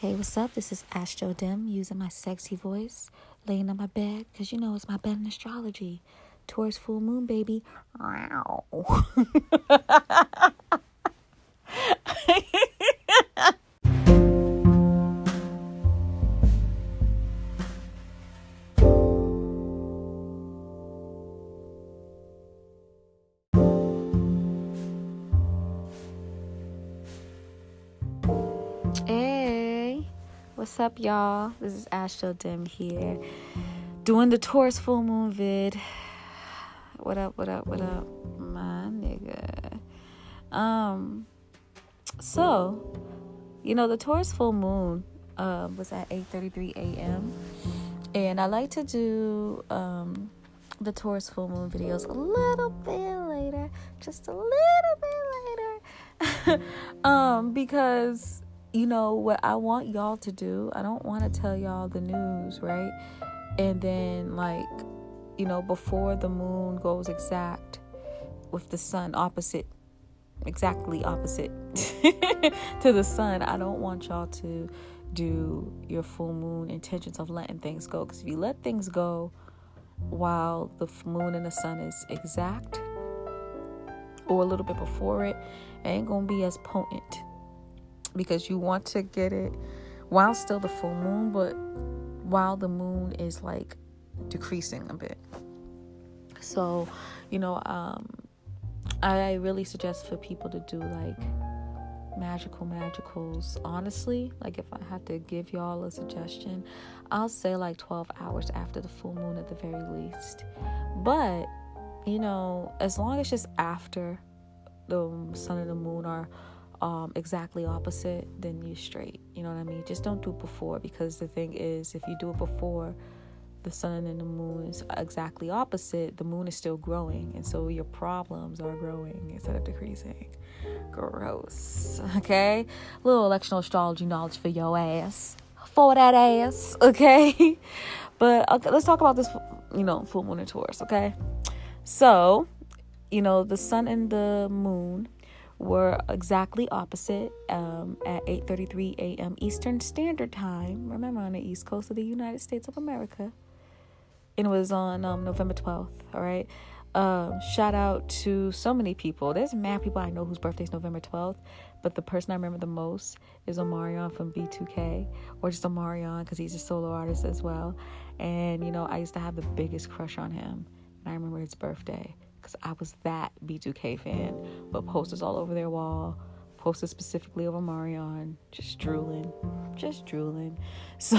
Hey, what's up? This is Astro Dim using my sexy voice, laying on my bed, because you know it's my bed in astrology. Taurus full moon, baby. Wow. up, y'all? This is Astro Dim here, doing the Taurus full moon vid. What up? What up? What up, my nigga? Um, so you know the Taurus full moon uh, was at eight thirty three a.m. and I like to do um the Taurus full moon videos a little bit later, just a little bit later, um because you know what I want y'all to do. I don't want to tell y'all the news, right? And then like, you know, before the moon goes exact with the sun opposite exactly opposite to the sun, I don't want y'all to do your full moon intentions of letting things go because if you let things go while the moon and the sun is exact or a little bit before it, it ain't gonna be as potent because you want to get it while still the full moon, but while the moon is like decreasing a bit. So, you know, um, I really suggest for people to do like magical magicals. Honestly, like if I had to give y'all a suggestion, I'll say like 12 hours after the full moon at the very least. But, you know, as long as just after the sun and the moon are um, exactly opposite, then you straight. You know what I mean? Just don't do it before because the thing is, if you do it before the sun and the moon is exactly opposite, the moon is still growing, and so your problems are growing instead of decreasing. Gross. Okay? Little electional astrology knowledge for your ass. For that ass. Okay? But okay, let's talk about this, you know, full moon and Taurus. Okay? So, you know, the sun and the moon were exactly opposite um, at 8:33 a.m. Eastern Standard Time. Remember, on the east coast of the United States of America, and it was on um, November 12th. All right. Um, shout out to so many people. There's mad people I know whose birthday is November 12th, but the person I remember the most is Omarion from B2K, or just Omarion because he's a solo artist as well. And you know, I used to have the biggest crush on him, and I remember his birthday because I was that B2K fan. But posters all over their wall, posters specifically of Omarion, just drooling, just drooling. So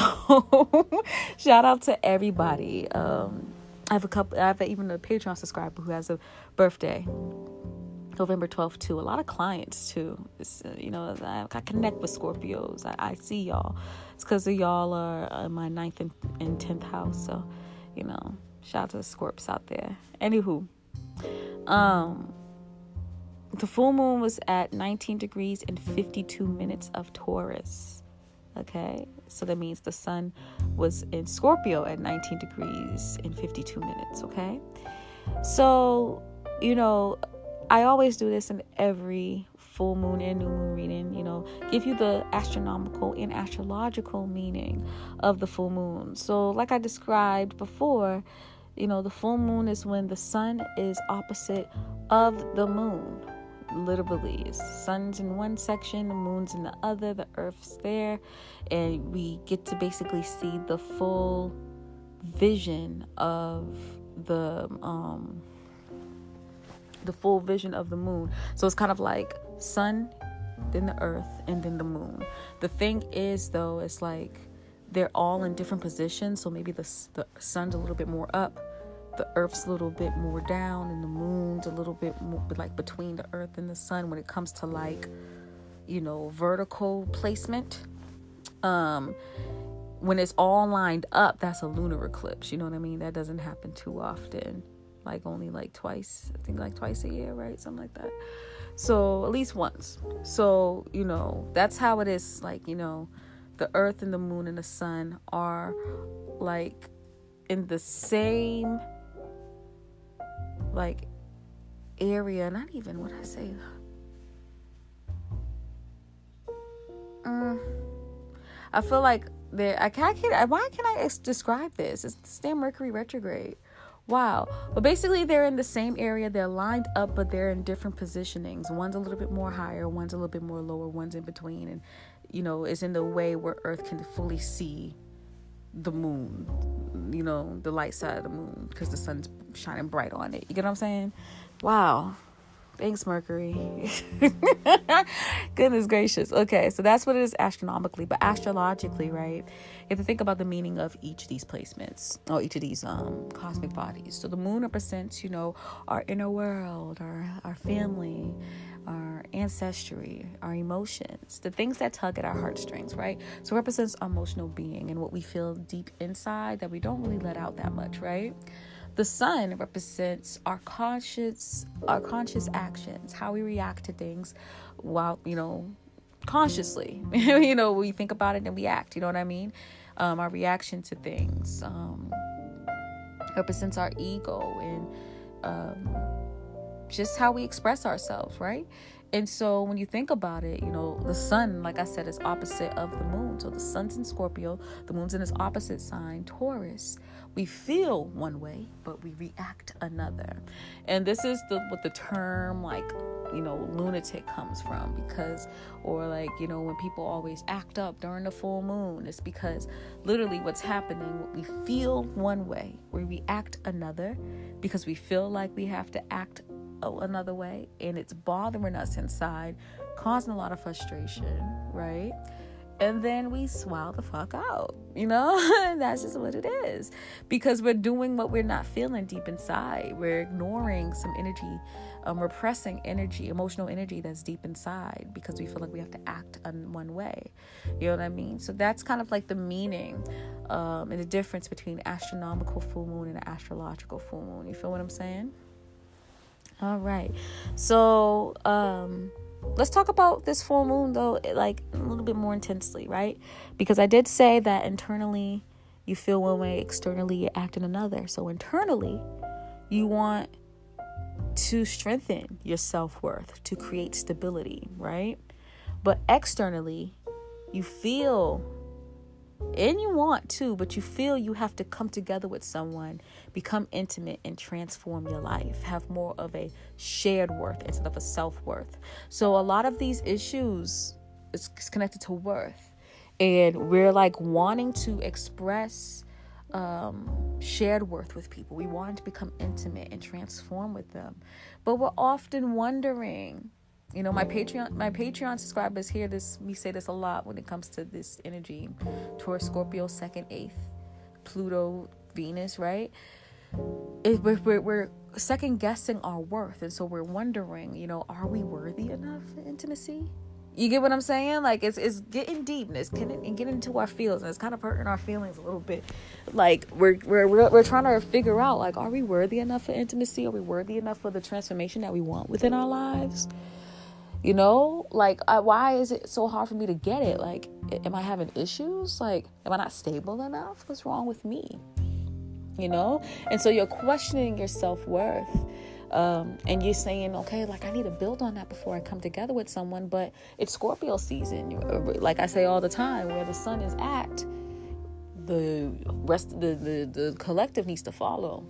shout out to everybody. Um, I have a couple. I have even a Patreon subscriber who has a birthday. November 12th too. A lot of clients too. It's, uh, you know, I, I, connect with Scorpios. I, I see y'all. It's because y'all are in my ninth and, and tenth house. So, you know, shout out to the Scorps out there. Anywho, um, the full moon was at 19 degrees and 52 minutes of Taurus. Okay, so that means the sun was in Scorpio at 19 degrees and 52 minutes. Okay, so you know, I always do this in every full moon and new moon reading, you know, give you the astronomical and astrological meaning of the full moon. So, like I described before, you know, the full moon is when the sun is opposite of the moon. Literally, sun's in one section, the moon's in the other, the earth's there, and we get to basically see the full vision of the um the full vision of the moon. So it's kind of like sun, then the earth, and then the moon. The thing is though, it's like they're all in different positions. So maybe the, the sun's a little bit more up, the earth's a little bit more down, and the moon's a little bit more like between the earth and the sun when it comes to like, you know, vertical placement. Um, when it's all lined up, that's a lunar eclipse. You know what I mean? That doesn't happen too often. Like only like twice, I think like twice a year, right? Something like that. So at least once. So, you know, that's how it is like, you know, the earth and the moon and the sun are like in the same like area not even what i say um, I feel like there. I can't. Why can I describe this? It's still Mercury retrograde. Wow. But basically, they're in the same area. They're lined up, but they're in different positionings. One's a little bit more higher, one's a little bit more lower, one's in between. And, you know, it's in the way where Earth can fully see the moon, you know, the light side of the moon, because the sun's shining bright on it. You get what I'm saying? Wow. Thanks, Mercury. Goodness gracious. Okay, so that's what it is astronomically, but astrologically, right? You have to think about the meaning of each of these placements or each of these um, cosmic bodies. So the moon represents, you know, our inner world, our our family, our ancestry, our emotions, the things that tug at our heartstrings, right? So represents our emotional being and what we feel deep inside that we don't really let out that much, right? The sun represents our conscious our conscious actions, how we react to things while, you know, consciously. you know, we think about it and we act, you know what I mean? Um, our reaction to things. Um, represents our ego and um, just how we express ourselves, right? And so when you think about it, you know, the sun, like I said, is opposite of the moon. So the sun's in Scorpio, the moon's in its opposite sign, Taurus we feel one way but we react another and this is the what the term like you know lunatic comes from because or like you know when people always act up during the full moon it's because literally what's happening we feel one way we react another because we feel like we have to act another way and it's bothering us inside causing a lot of frustration right and then we swell the fuck out, you know? that's just what it is. Because we're doing what we're not feeling deep inside. We're ignoring some energy, um, repressing energy, emotional energy that's deep inside because we feel like we have to act in one way. You know what I mean? So that's kind of like the meaning um, and the difference between astronomical full moon and astrological full moon. You feel what I'm saying? All right. So, um, let's talk about this full moon though like a little bit more intensely right? Because i did say that internally you feel one way externally you act in another. So internally you want to strengthen your self-worth to create stability right? But externally you feel and you want to, but you feel you have to come together with someone, become intimate, and transform your life. Have more of a shared worth instead of a self worth. So, a lot of these issues is connected to worth, and we're like wanting to express um, shared worth with people. We want to become intimate and transform with them, but we're often wondering you know my patreon my patreon subscribers hear this me say this a lot when it comes to this energy towards scorpio second eighth pluto venus right it, we're, we're, we're second guessing our worth and so we're wondering you know are we worthy enough for intimacy you get what I'm saying? Like it's it's getting deep and getting, and into our feelings and it's kind of hurting our feelings a little bit. Like we're we're we're trying to figure out like are we worthy enough for intimacy? Are we worthy enough for the transformation that we want within our lives? You know, like, why is it so hard for me to get it? Like, am I having issues? Like, am I not stable enough? What's wrong with me? You know? And so you're questioning your self worth. Um, and you're saying, okay, like I need to build on that before I come together with someone. But it's Scorpio season, like I say all the time, where the sun is at, the rest, the the, the collective needs to follow.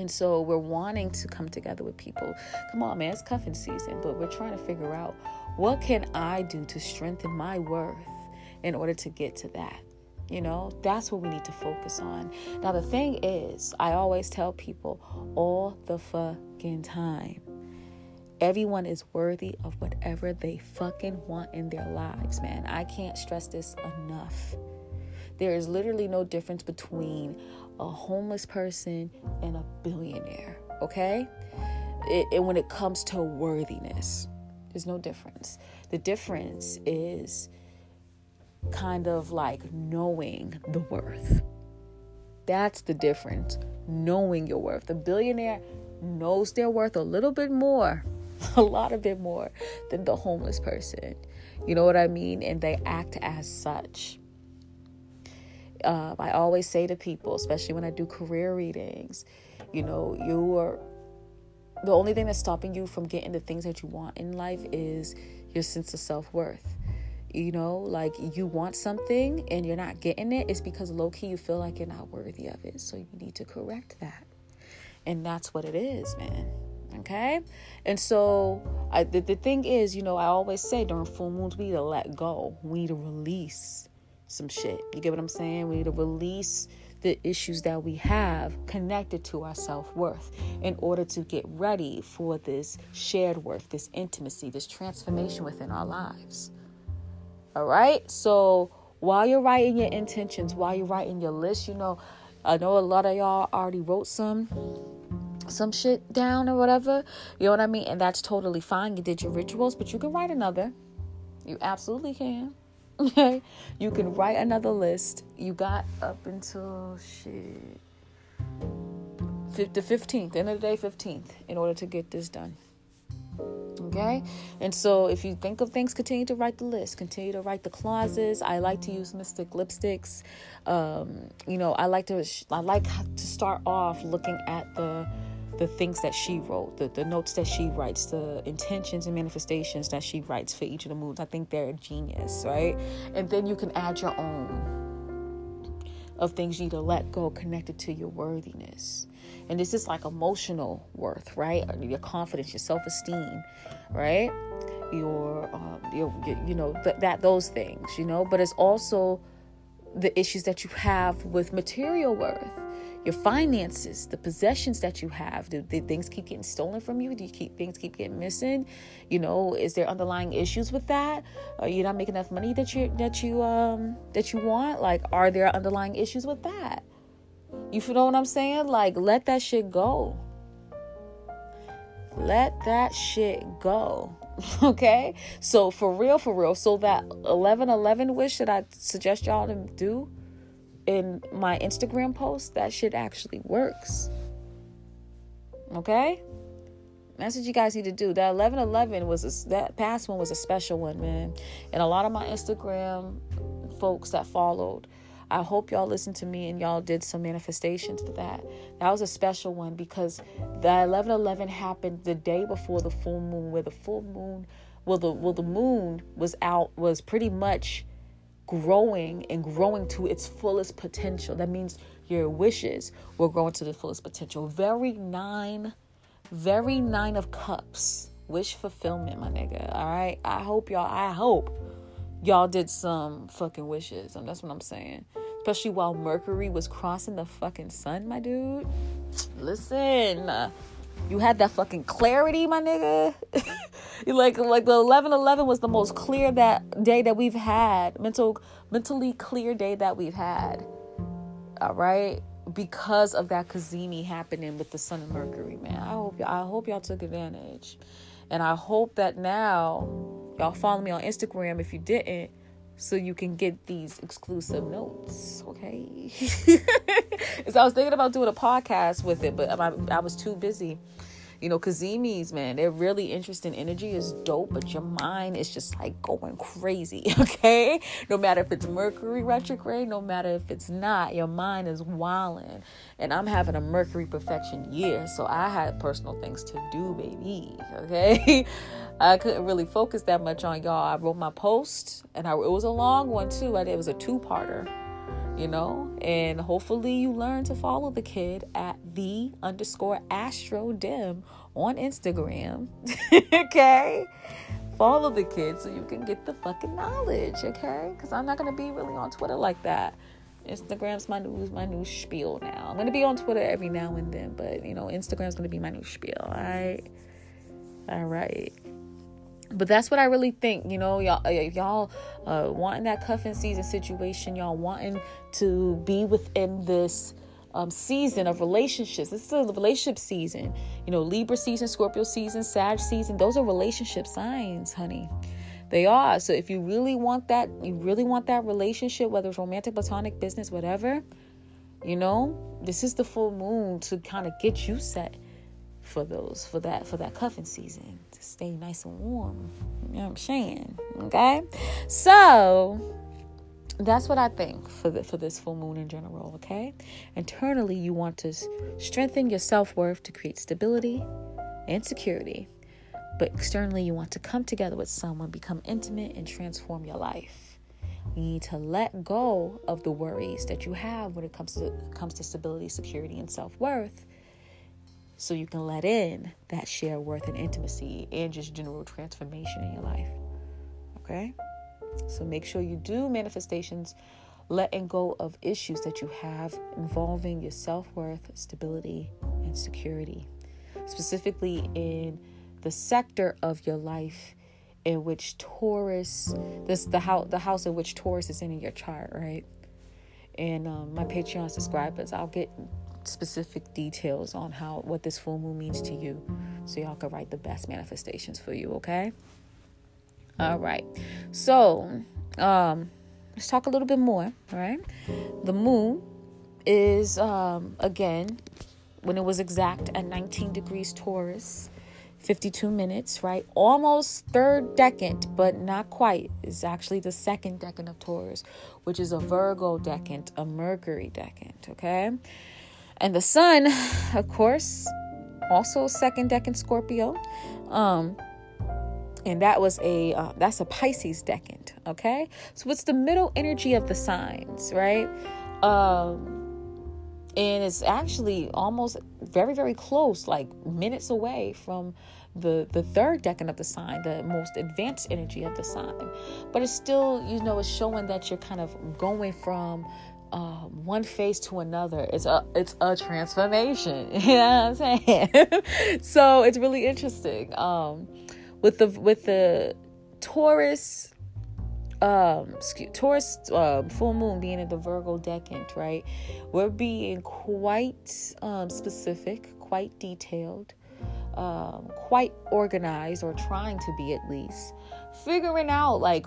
And so we're wanting to come together with people. Come on, man, it's cuffing season, but we're trying to figure out what can I do to strengthen my worth in order to get to that. You know, that's what we need to focus on. Now, the thing is, I always tell people all the fucking time everyone is worthy of whatever they fucking want in their lives, man. I can't stress this enough. There is literally no difference between a homeless person and a billionaire, okay? It, and when it comes to worthiness, there's no difference. The difference is kind of like knowing the worth. That's the difference, knowing your worth. The billionaire knows their worth a little bit more, a lot of bit more than the homeless person. You know what I mean? And they act as such. Um, I always say to people, especially when I do career readings, you know, you are the only thing that's stopping you from getting the things that you want in life is your sense of self worth. you know, like you want something and you're not getting it, it's because low key you feel like you're not worthy of it. So you need to correct that. And that's what it is, man. Okay? And so I, the, the thing is, you know, I always say during full moons, we need to let go. We need to release some shit. You get what I'm saying? We need to release the issues that we have connected to our self worth in order to get ready for this shared worth, this intimacy, this transformation within our lives. All right? So while you're writing your intentions, while you're writing your list, you know, I know a lot of y'all already wrote some some shit down or whatever. You know what I mean? And that's totally fine. You did your rituals, but you can write another. You absolutely can. Okay? You can write another list. You got up until shit. The 15th, end of the day, 15th, in order to get this done. Okay? And so if you think of things, continue to write the list, continue to write the clauses. I like to use mystic lipsticks. Um, you know, I like to I like to start off looking at the the things that she wrote, the, the notes that she writes, the intentions and manifestations that she writes for each of the moods. I think they're a genius, right? And then you can add your own of things you need to let go connected to your worthiness. And this is like emotional worth, right? Your confidence, your self esteem, right? Your, um, your, your you know, th- that those things, you know. But it's also the issues that you have with material worth your finances, the possessions that you have. Do, do, things keep getting stolen from you? Do you keep things keep getting missing? You know, is there underlying issues with that? Are you not making enough money that you that you um that you want? Like, are there underlying issues with that? You know what I'm saying? Like, let that shit go. Let that shit go. okay? So for real, for real. So that 1111 wish that I suggest y'all to do in my Instagram post, that shit actually works. Okay? That's what you guys need to do. That 1111 was a, that past one was a special one, man. And a lot of my Instagram folks that followed, I hope y'all listened to me and y'all did some manifestations for that. That was a special one because the 1111 happened the day before the full moon, where the full moon, well, the well, the moon was out, was pretty much growing and growing to its fullest potential. That means your wishes will grow into the fullest potential. Very nine, very nine of cups. Wish fulfillment, my nigga. All right. I hope y'all, I hope y'all did some fucking wishes. And that's what I'm saying. Especially while Mercury was crossing the fucking sun, my dude. Listen. You had that fucking clarity, my nigga. like like the 11-11 was the most clear that day that we've had. Mental mentally clear day that we've had. All right? Because of that cazimi happening with the sun and Mercury, man. I hope I hope y'all took advantage. And I hope that now y'all follow me on Instagram if you didn't so you can get these exclusive notes, okay? so I was thinking about doing a podcast with it, but I, I was too busy. You know, Cazimis, man, they're really interesting. Energy is dope, but your mind is just like going crazy, okay? No matter if it's Mercury retrograde, no matter if it's not, your mind is wilding. And I'm having a Mercury profection year, so I had personal things to do, baby, okay? I couldn't really focus that much on y'all. I wrote my post, and I, it was a long one too. It was a two-parter, you know. And hopefully, you learn to follow the kid at the underscore Astro Dim on Instagram. okay, follow the kid so you can get the fucking knowledge. Okay, because I'm not gonna be really on Twitter like that. Instagram's my new my new spiel now. I'm gonna be on Twitter every now and then, but you know, Instagram's gonna be my new spiel. All right, all right but that's what I really think. You know, y'all, y'all uh, wanting that cuffing season situation, y'all wanting to be within this um, season of relationships. This is a relationship season. You know, Libra season, Scorpio season, Sag season. Those are relationship signs, honey. They are. So if you really want that, you really want that relationship, whether it's romantic, platonic, business, whatever. You know, this is the full moon to kind of get you set for those for that for that cuffing season stay nice and warm. You know what I'm saying? Okay, so that's what I think for the, for this full moon in general. Okay, internally you want to strengthen your self worth to create stability and security. but externally you want to come together with someone, become intimate, and transform your life. You need to let go of the worries that you have when it comes to comes to stability, security, and self worth, so you can let in that shared worth and intimacy and just general transformation in your life. Okay, so make sure you do manifestations, letting go of issues that you have involving your self worth, stability, and security, specifically in the sector of your life in which Taurus, this the house the house in which Taurus is in, in your chart, right? And um, my Patreon subscribers, I'll get specific details on how what this full moon means to you, so y'all can write the best manifestations for you. Okay. All right. So, um, let's talk a little bit more. All right. The moon is um again when it was exact at 19 degrees Taurus 52 minutes, right? Almost third decan, but not quite. It's actually the second decan of Taurus, which is a Virgo decan, a Mercury decan, okay? And the sun, of course, also second decan Scorpio. Um, and that was a uh, that's a Pisces decan, okay? So it's the middle energy of the signs, right? Um and it's actually almost very very close like minutes away from the the third decan of the sign the most advanced energy of the sign but it's still you know it's showing that you're kind of going from uh, one face to another it's a it's a transformation. You know what i'm saying? So it's really interesting. Um with the with the taurus um Taurus uh, full moon being in the Virgo decan, right? We're being quite um, specific, quite detailed, um, quite organized, or trying to be at least, figuring out like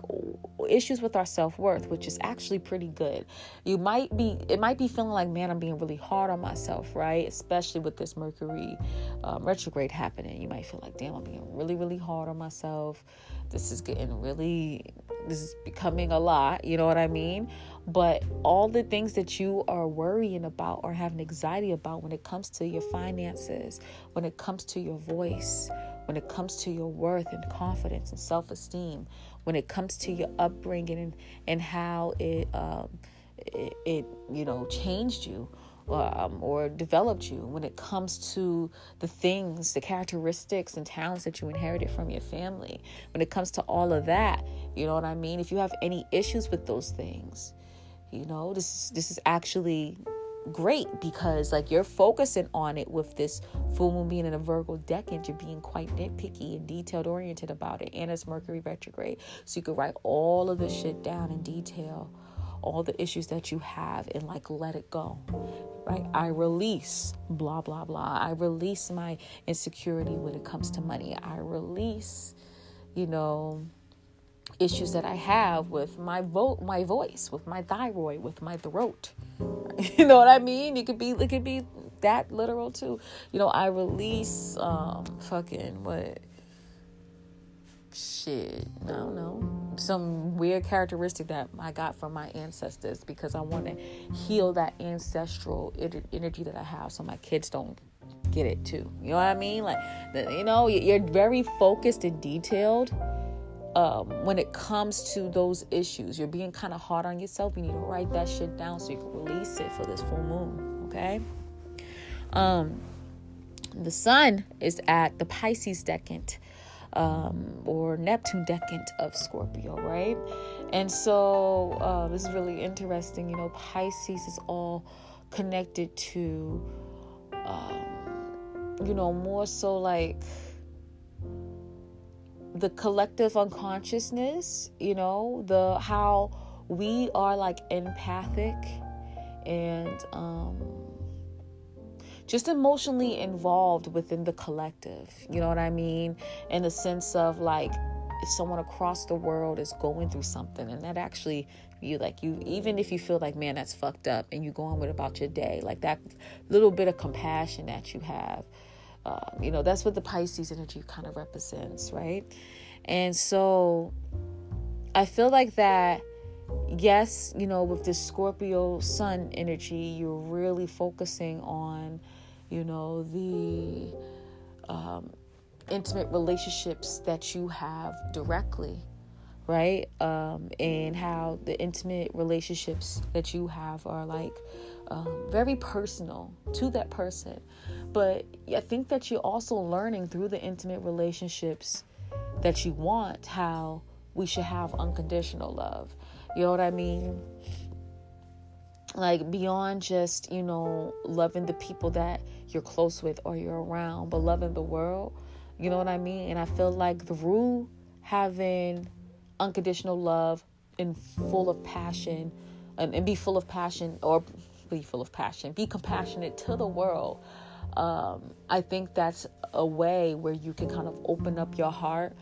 issues with our self-worth which is actually pretty good. You might be it might be feeling like man i'm being really hard on myself right? Especially with this mercury um, retrograde happening. You might feel like damn i'm being really really hard on myself. This is getting really this is becoming a lot you know what i mean? But all the things that you are worrying about or having anxiety about when it comes to your finances when it comes to your voice when it comes to your worth and confidence and self-esteem when it comes to your upbringing and, and how it, um, it, it you know changed you um, or developed you when it comes to the things, the characteristics and talents that you inherited from your family. When it comes to all of that, you know what I mean? If you have any issues with those things, you know, this this is actually great because like you're focusing on it with this full moon being in a Virgo decan, you're being quite nitpicky and detailed oriented about it, and it's Mercury retrograde, so you could write all of this shit down in detail, all the issues that you have, and like let it go, right? I release blah blah blah. I release my insecurity when it comes to money. I release, you know issues that I have with my vote, my voice, with my thyroid, with my throat. you know what I mean? It could be it could be that literal too. You know, I release um fucking what shit, I don't know, some weird characteristic that I got from my ancestors because I want to heal that ancestral energy that I have so my kids don't get it too. You know what I mean? Like, you know, you're very focused and detailed um, when it comes to those issues. You're being kind of hard on yourself. You need to write that shit down so you can release it for this full moon. Okay. Um, the sun is at the Pisces decan um, or Neptune decant of Scorpio, right? And so uh, this is really interesting. You know, Pisces is all connected to, um, you know, more so like the collective unconsciousness, you know, the how we are like empathic and um just emotionally involved within the collective. You know what I mean? In the sense of like if someone across the world is going through something and that actually you like you even if you feel like man that's fucked up and you go on with about your day like that little bit of compassion that you have um, you know, that's what the Pisces energy kind of represents, right? And so I feel like that, yes, you know, with this Scorpio sun energy, you're really focusing on, you know, the um, intimate relationships that you have directly right um, and how the intimate relationships that you have are like um, very personal to that person. But i think that you're also learning through the intimate relationships that you want how we should have unconditional love. You know what i mean? Like beyond just you know loving the people that you're close with or you're around but loving the world. You know what i mean? And i feel like through having unconditional love and full of passion and, and be full of passion or be full of passion be compassionate to the world. Um, i think that's a way where you can kind of open up your heart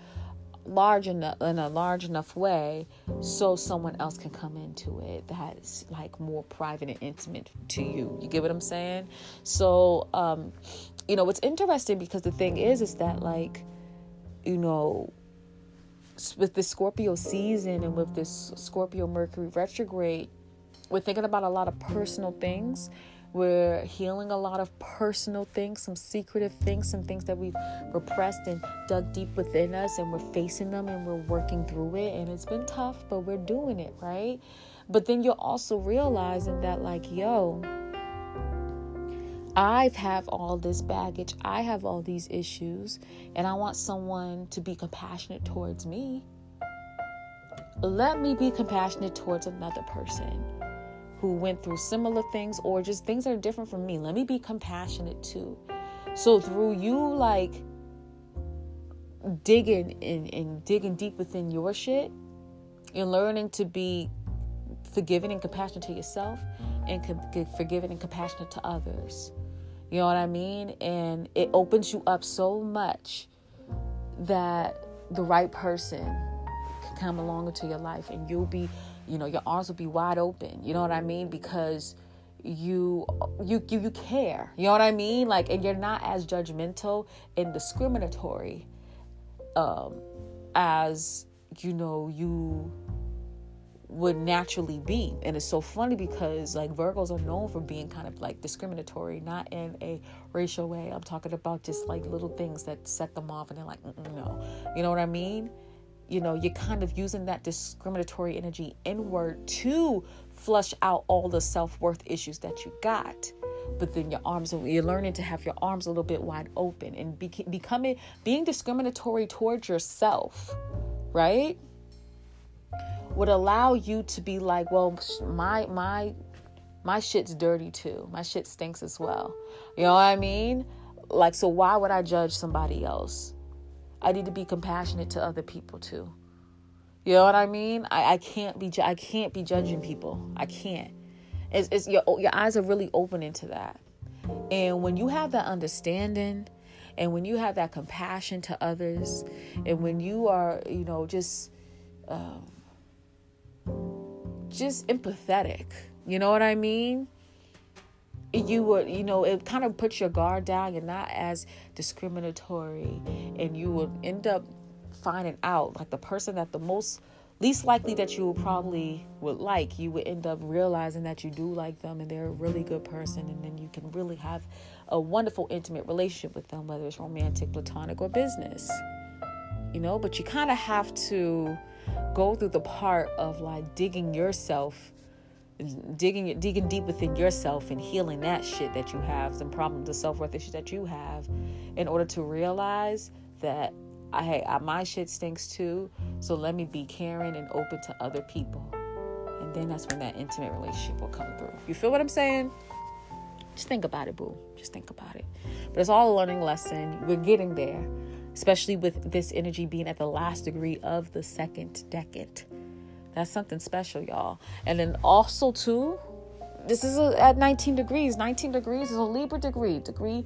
large enough in a large enough way so someone else can come into it that's like more private and intimate to you. You get what i'm saying? So um you know it's interesting because the thing is is that like you know with the Scorpio season and with this Scorpio Mercury retrograde, we're thinking about a lot of personal things. We're healing a lot of personal things, some secretive things, some things that we've repressed and dug deep within us, and we're facing them and we're working through it. And it's been tough, but we're doing it, right? But then you're also realizing that, like, yo, I've have all this baggage. I have all these issues, and I want someone to be compassionate towards me. Let me be compassionate towards another person who went through similar things or just things that are different from me. Let me be compassionate too. So through you like digging and, and digging deep within your shit, you're learning to be forgiving and compassionate to yourself and forgiving and compassionate to others. You know what I mean? And it opens you up so much that the right person can come along into your life and you'll be, you know, your arms will be wide open. You know what I mean? Because you you you, you care. You know what I mean? Like and you're not as judgmental and discriminatory um as you know you would naturally be. And it's so funny because like Virgos are known for being kind of like discriminatory, not in a racial way. I'm talking about just like little things that set them off and they're like, no. You know what I mean? You know, you're kind of using that discriminatory energy inward to flush out all the self worth issues that you got. But then your arms, you're learning to have your arms a little bit wide open and be, becoming, being discriminatory towards yourself, right? would allow you to be like, well, my my my shit's dirty too. My shit stinks as well. You know what I mean? Like, so why would I judge somebody else? I need to be compassionate to other people too. You know what I mean? I, I can't be I can't be judging people. I can't. It's, it's your your eyes are really opening to that. And when you have that understanding, and when you have that compassion to others, and when you are, you know, just um, just empathetic. You know what I mean? You would, you know, it kind of puts your guard down. You're not as discriminatory, and you would end up finding out like the person that the most least likely that you would probably would like you would end up realizing that you do like them and they're a really good person and then you can really have a wonderful intimate relationship with them whether it's romantic platonic or business you know but you kind of have to go through the part of like digging yourself digging digging deep within yourself and healing that shit that you have some problems the self-worth issues that you have in order to realize that I hey I, my shit stinks too. So let me be caring and open to other people. And then that's when that intimate relationship will come through. You feel what I'm saying? Just think about it boo. Just think about it. But it's all a learning lesson. We're getting there especially with this energy being at the last degree of the second decan. That's something special, y'all. And then also, too, this is a, at 19 degrees. 19 degrees is a Libra degree, degree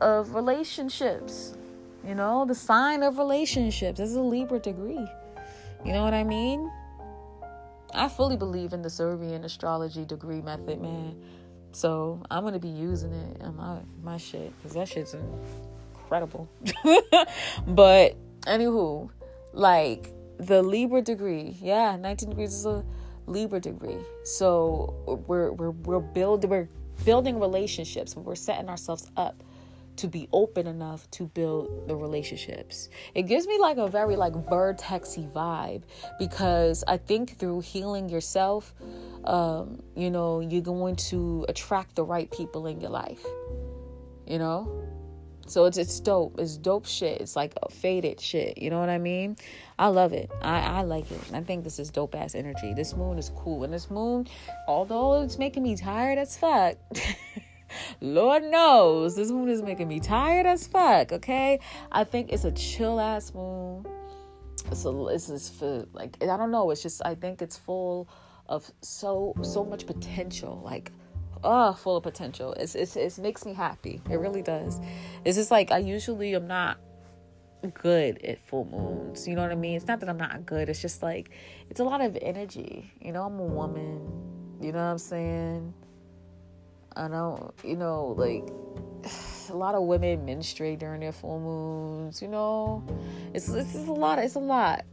of relationships. You know, the sign of relationships. This is a Libra degree. You know what I mean? I fully believe in the Sabian astrology degree method, man. So I'm gonna be using it in my my shit because that shit's incredible. but anywho, like the Libra degree, yeah, 19 degrees is a Libra degree. So we're we're we're building we're building relationships. We're setting ourselves up to be open enough to build the relationships. It gives me like a very like Vertexy vibe because I think through healing yourself, um, you know, you're going to attract the right people in your life. You know? So it's it's dope. It's dope shit. It's like a faded shit. You know what I mean? I love it. I, I like it. I think this is dope ass energy. This moon is cool. And this moon, although it's making me tired as fuck. Lord knows this moon is making me tired as fuck. Okay, I think it's a chill ass moon. It's a it's just for like I don't know. It's just I think it's full of so so much potential. Like oh, full of potential. It's it's it makes me happy. It really does. It's just like I usually am not good at full moons. You know what I mean? It's not that I'm not good. It's just like it's a lot of energy. You know, I'm a woman. You know what I'm saying? I don't, you know, like a lot of women menstruate during their full moons. You know, it's it's, it's a lot. It's a lot,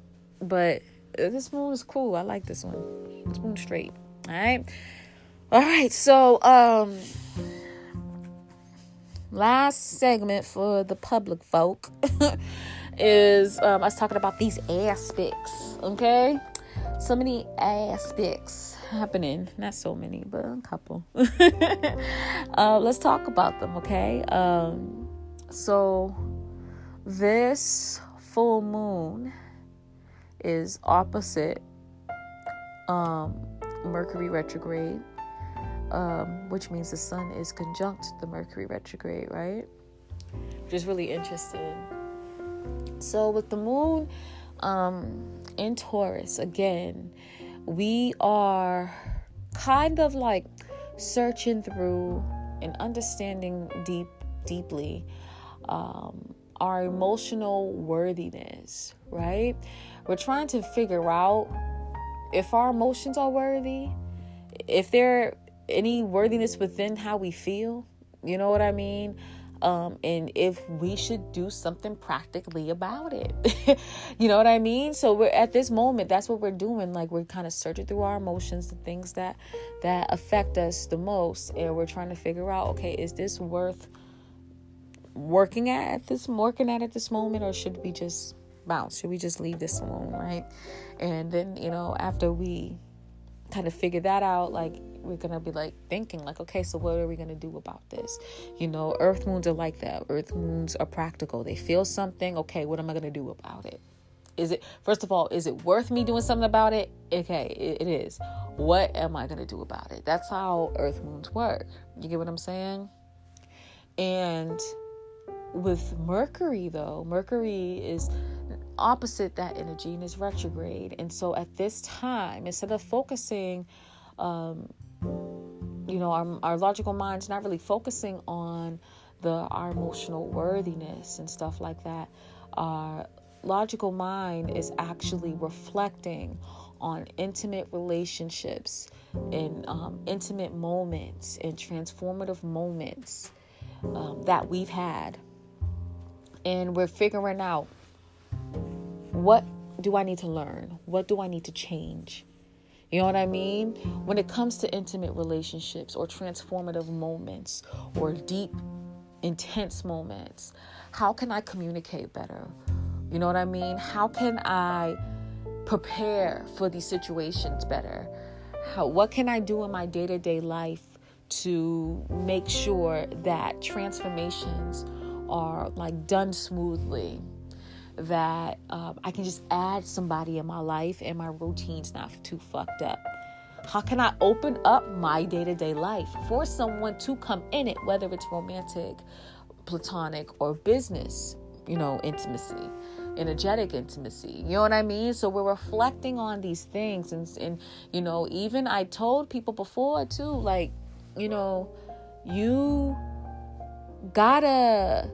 but uh, this moon is cool. I like this one. This moon straight. All right, all right. So, um, last segment for the public folk is um, I was talking about these aspects. Okay, so many aspects happening. Not so many, but a couple. uh, let's talk about them, okay? Um, so, this full moon is opposite um, Mercury retrograde, um, which means the sun is conjunct the Mercury retrograde, right? Which is really interesting. So, with the moon um, in Taurus, again, we are kind of like searching through and understanding deep deeply um, our emotional worthiness right we're trying to figure out if our emotions are worthy if there any worthiness within how we feel you know what i mean um, and if we should do something practically about it. you know what I mean? So we're at this moment, that's what we're doing. Like we're kind of searching through our emotions, the things that that affect us the most, and we're trying to figure out, okay, is this worth working at, at this working at at this moment, or should we just bounce? Should we just leave this alone, right? And then you know after we kind of figure that out, like we're gonna be like thinking like okay so what are we gonna do about this? You know earth moons are like that. Earth moons are practical. They feel something. Okay what am i gonna do about it? Is it first of all is it worth me doing something about it? Okay it, it is. What am i gonna do about it? That's how earth moons work. You get what i'm saying? And with mercury though mercury is opposite that energy and is retrograde. And so at this time instead of focusing um, you know our, our logical mind's not really focusing on the our emotional worthiness and stuff like that. Our logical mind is actually reflecting on intimate relationships and um, intimate moments and transformative moments um, that we've had. And we're figuring out what do i need to learn? What do i need to change you know what I mean? When it comes to intimate relationships or transformative moments or deep, intense moments, how can I communicate better? You know what I mean? How can I prepare for these situations better? How, what can I do in my day to day life to make sure that transformations are like done smoothly? That um, I can just add somebody in my life and my routine's not too fucked up? How can I open up my day to day life for someone to come in it, whether it's romantic, platonic, or business, you know, intimacy? energetic intimacy. You know what I mean? So we're reflecting on these things and and you know, even I told people before too like, you know, you gotta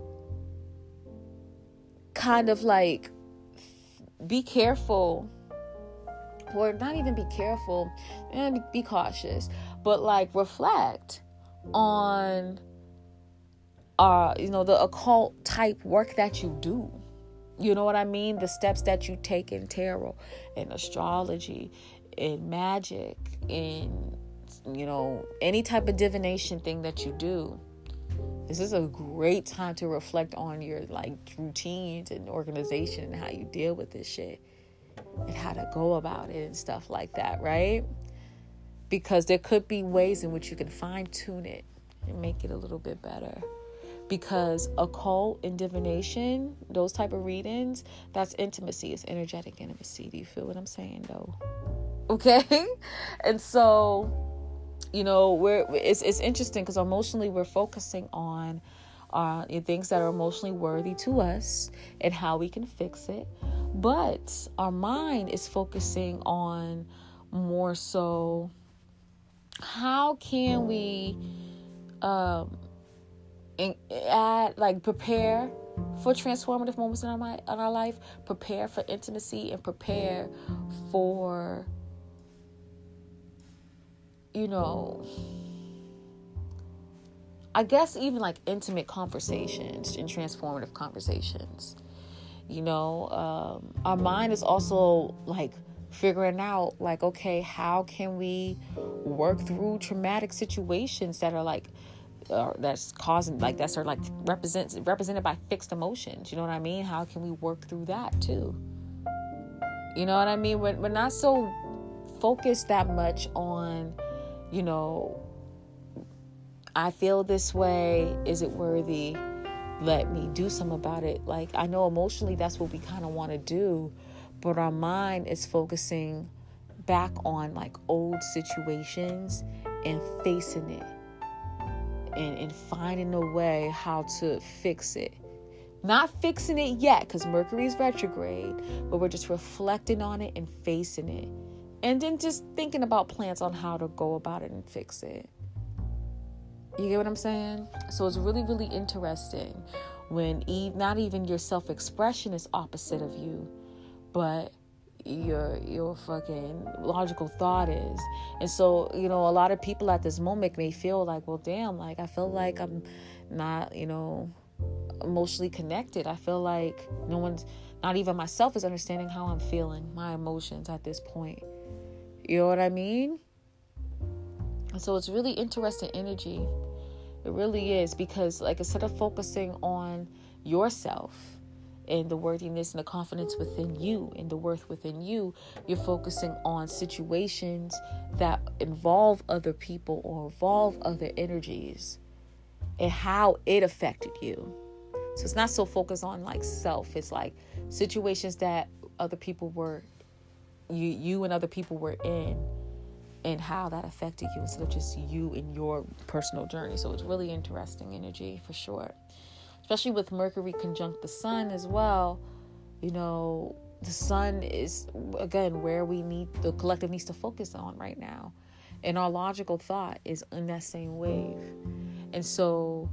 kind of like be careful or not even be careful and be cautious but like reflect on uh you know the occult type work that you do. You know what i mean? The steps that you take in tarot in astrology in magic in you know any type of divination thing that you do This is a great time to reflect on your like routines and organization and how you deal with this shit and how to go about it and stuff like that, right? Because there could be ways in which you can fine tune it and make it a little bit better. Because occult and divination, those type of readings, that's intimacy. It's energetic intimacy. Do you feel what I'm saying though? Okay? And so, you know, we're it's it's interesting because emotionally we're focusing on uh, things that are emotionally worthy to us and how we can fix it. But our mind is focusing on more so how can we um add like prepare for transformative moments in our in our life, prepare for intimacy and prepare for you know I guess even like intimate conversations and transformative conversations. You know, um, our mind is also like figuring out like okay how can we work through traumatic situations that are like uh, that's causing like that's are like represents represented by fixed emotions you know what i mean how can we work through that too you know what i mean we're, we're not so focused that much on you know i feel this way is it worthy let me do something about it like i know emotionally that's what we kind of want to do but our mind is focusing back on like old situations and facing it and, and finding a way how to fix it. Not fixing it yet because Mercury's retrograde, but we're just reflecting on it and facing it. And then just thinking about plans on how to go about it and fix it. You get what I'm saying? So it's really, really interesting when Eve, not even your self expression is opposite of you, but your your fucking logical thought is and so you know a lot of people at this moment may feel like well damn like i feel like i'm not you know emotionally connected i feel like no one's not even myself is understanding how i'm feeling my emotions at this point you know what i mean so it's really interesting energy it really is because like instead of focusing on yourself and the worthiness and the confidence within you and the worth within you, you're focusing on situations that involve other people or involve other energies and how it affected you. So it's not so focused on like self. It's like situations that other people were you you and other people were in and how that affected you instead of just you in your personal journey. So it's really interesting energy for sure especially with Mercury conjunct the sun as well. You know, the sun is again where we need the collective needs to focus on right now. And our logical thought is in that same wave. And so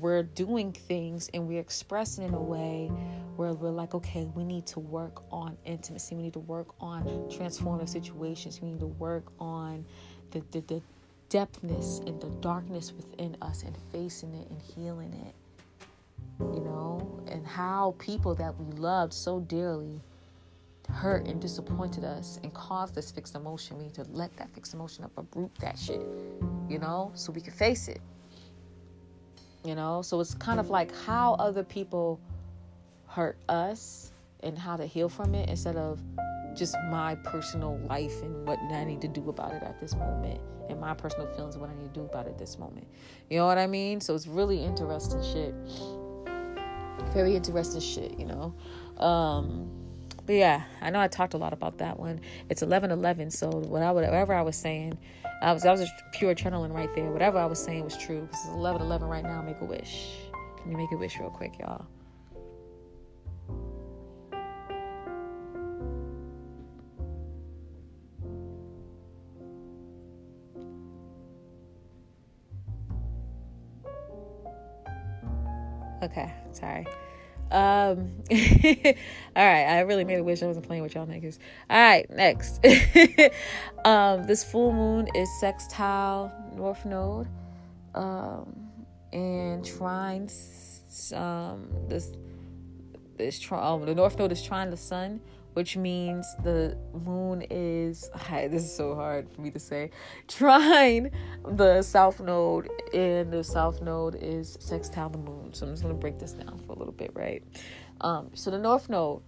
we're doing things and we're expressing in a way where we're like, okay, we need to work on intimacy. We need to work on transformative situations. We need to work on the, the, the depthness and the darkness within us and facing it and healing it you know, and how people that we loved so dearly hurt and disappointed us and caused this fixed emotion. We need to let that fixed emotion up, uproot that shit, you know, so we can face it. You know, so it's kind of like how other people hurt us and how to heal from it instead of just my personal life and what I need to do about it at this moment and my personal feelings and what I need to do about it this moment. You know what I mean? So it's really interesting shit very interesting shit, you know. Um, but yeah, I know I talked a lot about that one. It's eleven eleven, so whatever I was saying, I was I was just pure channeling right there. Whatever I was saying was true. Because it's eleven eleven right now. Make a wish. Can you make a wish real quick, y'all? Okay, sorry. Um, all right, I really made a wish I wasn't playing with y'all niggas. All right, next. um, this full moon is sextile North Node, um, and trines um this this um, the North Node is trine the Sun, which means the moon is this is so hard for me to say trine the south node and the south node is sextile the moon. So i'm just going to break this down for a little bit right? Um so the north node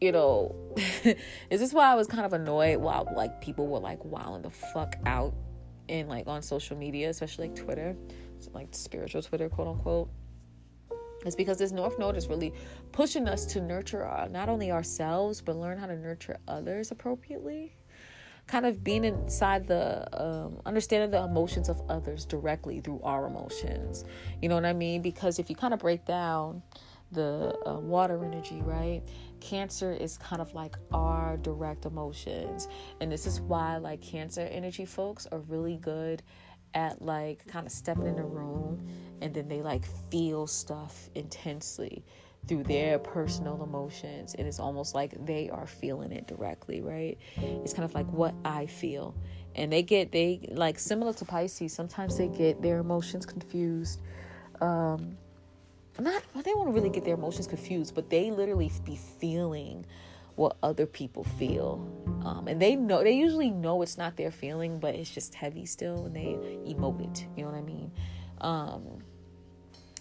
you know is this why i was kind of annoyed while like people were like wilding the fuck out in like on social media especially like twitter so, like spiritual twitter quote unquote it's because this North Node is really pushing us to nurture our, not only ourselves, but learn how to nurture others appropriately. Kind of being inside the, um, understanding the emotions of others directly through our emotions. You know what I mean? Because if you kind of break down the uh, water energy, right? Cancer is kind of like our direct emotions. And this is why, like, Cancer energy folks are really good at like kind of stepping in a room and then they like feel stuff intensely through their personal emotions and it's almost like they are feeling it directly right? It's kind of like what i feel. And they get they like similar to pisces sometimes they get their emotions confused um not they won't really get their emotions confused but they literally be feeling what other people feel. Um, and they know, they usually know it's not their feeling, but it's just heavy still and they emote it. You know what I mean? Um,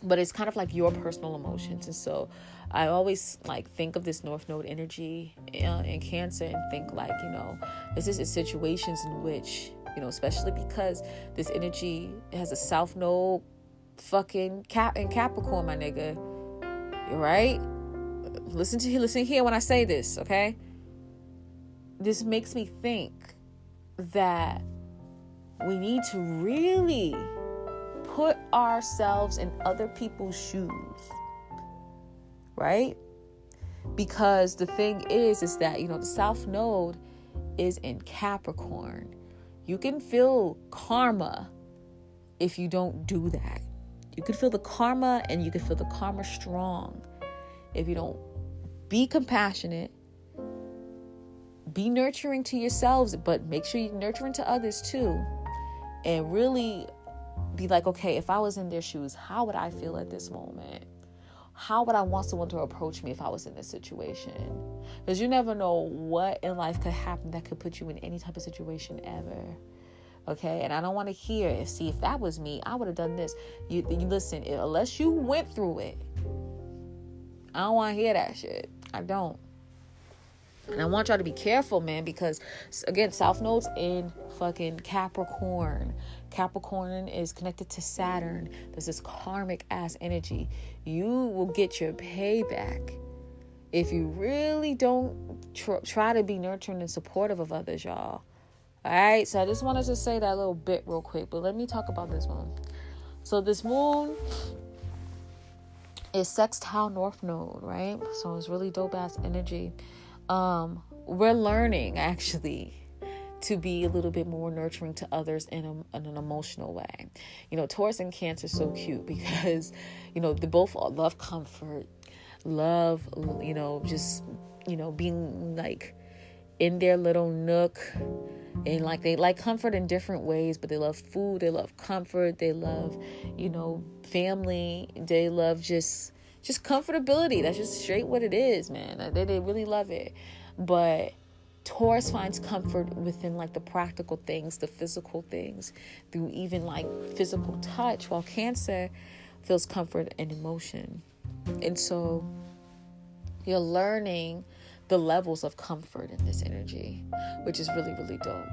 but it's kind of like your personal emotions. And so I always like think of this North Node energy uh, in Cancer and think like, you know, this is situations in which, you know, especially because this energy has a South Node fucking cap in Capricorn, my nigga. Right? Listen to listen here when I say this, okay? This makes me think that we need to really put ourselves in other people's shoes. Right? Because the thing is is that, you know, the south node is in Capricorn. You can feel karma if you don't do that. You can feel the karma and you can feel the karma strong if you don't be compassionate, be nurturing to yourselves, but make sure you're nurturing to others too. And really be like, okay, if I was in their shoes, how would I feel at this moment? How would I want someone to approach me if I was in this situation? Because you never know what in life could happen that could put you in any type of situation ever. Okay, and I don't want to hear. If see, if that was me, I would have done this. You, you listen. Unless you went through it, I don't want to hear that shit. I don't. And I want y'all to be careful, man, because again, South Node's in fucking Capricorn. Capricorn is connected to Saturn. There's this karmic ass energy. You will get your payback if you really don't tr- try to be nurturing and supportive of others, y'all. All right, so I just wanted to say that little bit real quick, but let me talk about this moon. So, this moon is sextile north node, right? So it's really dope ass energy. Um, we're learning actually to be a little bit more nurturing to others in, a, in an emotional way. You know, Taurus and Cancer so cute because, you know, they both love comfort, love, you know, just, you know, being like in their little nook and like they like comfort in different ways but they love food they love comfort they love you know family they love just just comfortability. That's just straight what it is man. They, they really love it. But Taurus finds comfort within like the practical things, the physical things, through even like physical touch, while Cancer feels comfort and emotion. And so you're learning the levels of comfort in this energy, which is really, really dope.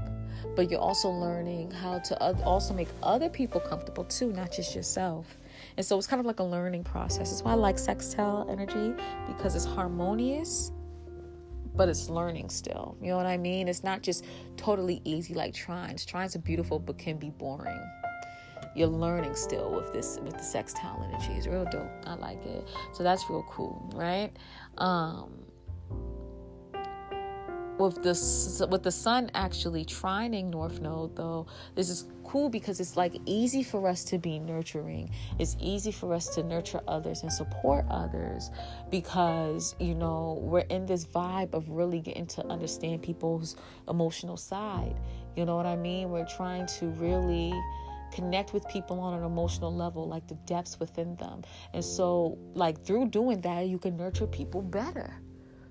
But you're also learning how to also make other people comfortable too, not just yourself. And so it's kind of like a learning process. That's why I like sextile energy because it's harmonious, but it's learning still. You know what I mean? It's not just totally easy like trines. Trines are beautiful, but can be boring you're learning still with this with the sextile energy it's real dope i like it so that's real cool right um with the with the sun actually trining north node though this is cool because it's like easy for us to be nurturing. It's easy for us to nurture others and support others because you know we're in this vibe of really getting to understand people's emotional side. You know what i mean? We're trying to really connect with people on an emotional level like the depths within them. And so like through doing that you can nurture people better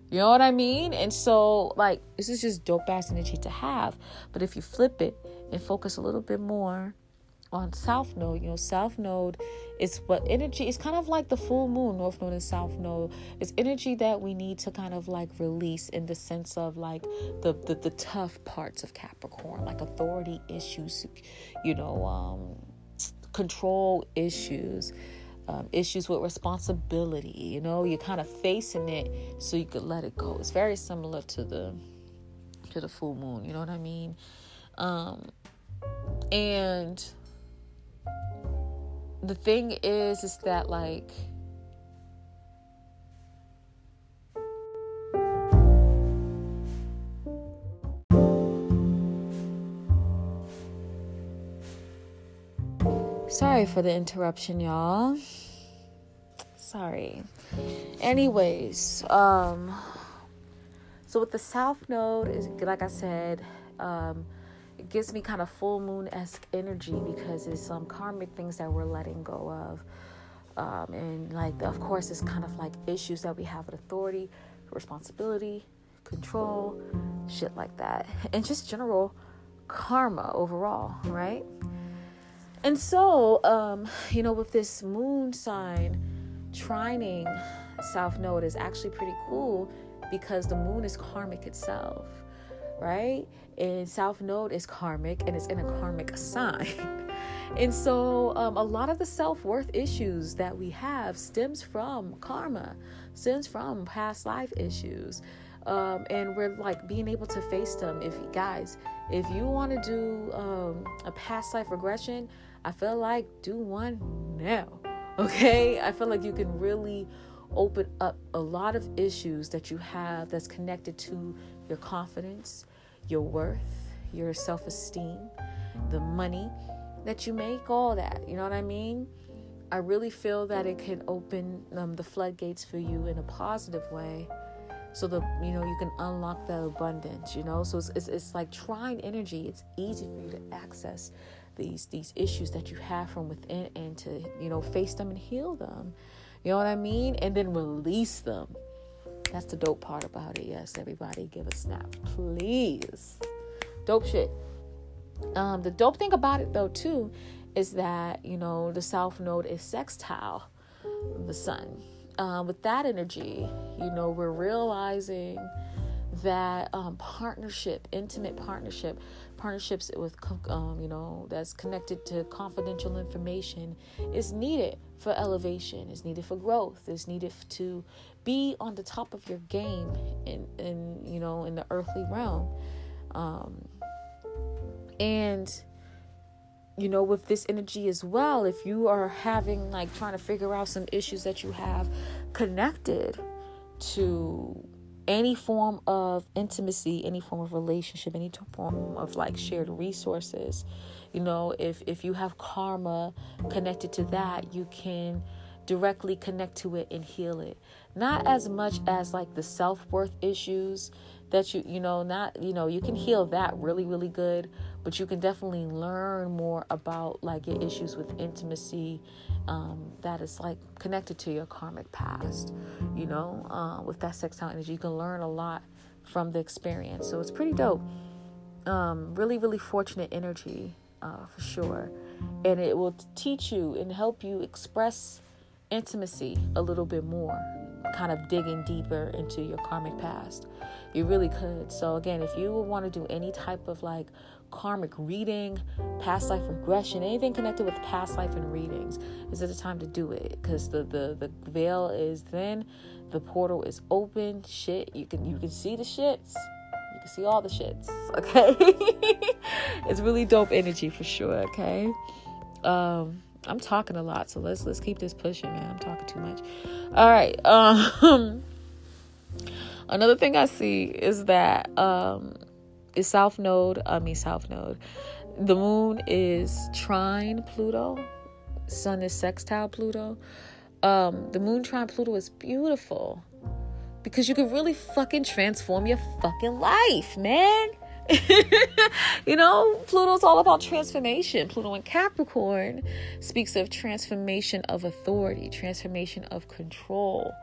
You know what I mean? And so, like, this is just dope ass energy to have. But if you flip it and focus a little bit more on South Node, you know, South Node is what energy is kind of like the full moon, North Node and South Node. It's energy that we need to kind of like release in the sense of like the the, the tough parts of Capricorn, like authority issues, you know, um, control issues um, issues with responsibility. You know, you're kind of facing it so you could let it go. It's very similar to the to the full moon. You know what I mean? Um, and the thing is, is that like. Sorry for the interruption, y'all. Sorry. Anyways, um so with the south node is like I said, um it gives me kind of full moon esque energy because it's some karmic things that we're letting go of. Um, and like of course it's kind of like issues that we have with authority, responsibility, control, shit like that. And just general karma overall, right? And so, um, you know, with this moon sign trining South Node is actually pretty cool because the moon is karmic itself, right? And South Node is karmic and it's in a karmic sign. and so, um, a lot of the self worth issues that we have stems from karma, stems from past life issues. Um, and we're like being able to face them. If guys, if you want to do um, a past life regression, I feel like do one now. Okay? I feel like you can really open up a lot of issues that you have that's connected to your confidence, your worth, your self esteem, the money that you make, all that. You know what I mean? I really feel that it can open um, the floodgates for you in a positive way so that you know you can unlock that abundance you know so it's, it's, it's like trine energy it's easy for you to access these these issues that you have from within and to you know face them and heal them. You know what i mean? And then release them. That's the dope part about it. Yes everybody give a snap please. Dope shit. Um the dope thing about it though too is that you know the south node is sextile the sun. Uh, with that energy you know we're realizing that um, partnership intimate partnership partnerships with um, you know that's connected to confidential information is needed for elevation is needed for growth is needed to be on the top of your game in, in you know in the earthly realm. Um, and you know with this energy as well if you are having like trying to figure out some issues that you have connected to any form of intimacy any form of relationship any form of like shared resources you know if if you have karma connected to that you can directly connect to it and heal it. Not as much as like the self-worth issues that you you know not you know you can heal that really really good but you can definitely learn more about like your issues with intimacy um, that is like connected to your karmic past. You know, uh, with that sextile energy, you can learn a lot from the experience. So it's pretty dope. Um, really, really fortunate energy uh, for sure, and it will teach you and help you express intimacy a little bit more kind of digging deeper into your karmic past. You really could. So, again, if you want to do any type of like karmic reading, past life regression, anything connected with past life and readings, is it the time to do it? Because the, the the veil is thin, the portal is open. Shit, you can you can see the shits. You can see all the shits. Okay, it's really dope energy for sure. Okay, um, I'm talking a lot, so let's let's keep this pushing, man. I'm talking too much. All right. Um, another thing I see is that um is South Node, I mean South Node. The moon is trine Pluto. Sun is sextile Pluto. Um, the moon trine Pluto is beautiful because you can really fucking transform your fucking life, man. you know, Pluto's all about transformation. Pluto in Capricorn speaks of transformation of authority, transformation of control.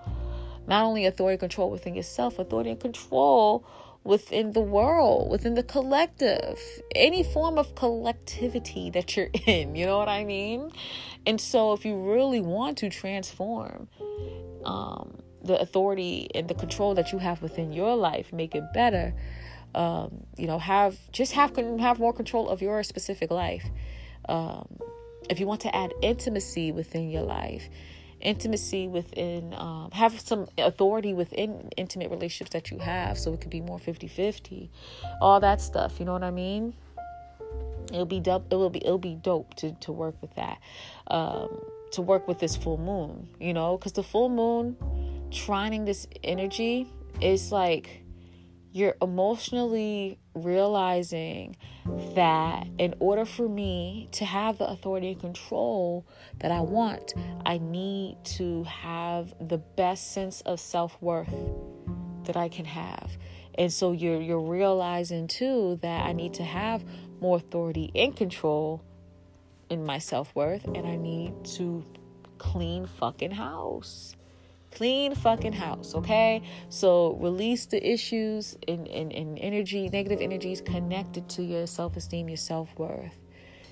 Not only authority control within yourself, authority and control within the world, within the collective, any form of collectivity that you're in. You know what I mean? And so, if you really want to transform um, the authority and the control that you have within your life, make it better. Um, you know, have just have have more control of your specific life. Um, if you want to add intimacy within your life, intimacy within um, have some authority within intimate relationships that you have so it could be more 50-50 all that stuff you know what i mean? It'll be dope it will be it'll be dope to to work with that um to work with this full moon you know? Because the full moon trining this energy is like you're emotionally realizing that in order for me to have the authority and control that I want, I need to have the best sense of self-worth that I can have. And so you're you're realizing too that I need to have more authority and control in my self-worth and I need to clean fucking house clean fucking house okay? So release the issues and, and, energy negative energies connected to your self-esteem your self-worth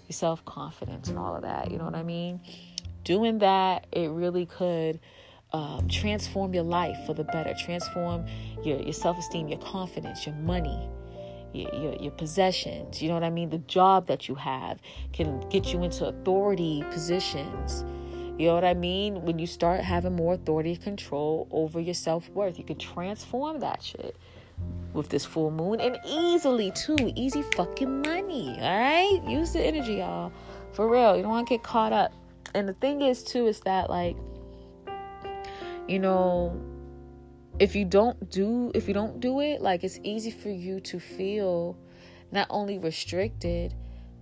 your self-confidence and all of that you know what i mean? Doing that it really could um, transform your life for the better transform your, your self-esteem your confidence your money your, your, your, possessions you know what i mean? The job that you have can get you into authority positions you know what I mean? When you start having more authority control over your self worth, you can transform that shit with this full moon and easily too. Easy fucking money. All right? Use the energy, y'all. For real. You don't want to get caught up. And the thing is, too, is that, like, you know, if you don't do if you don't do it like it's easy for you to feel not only restricted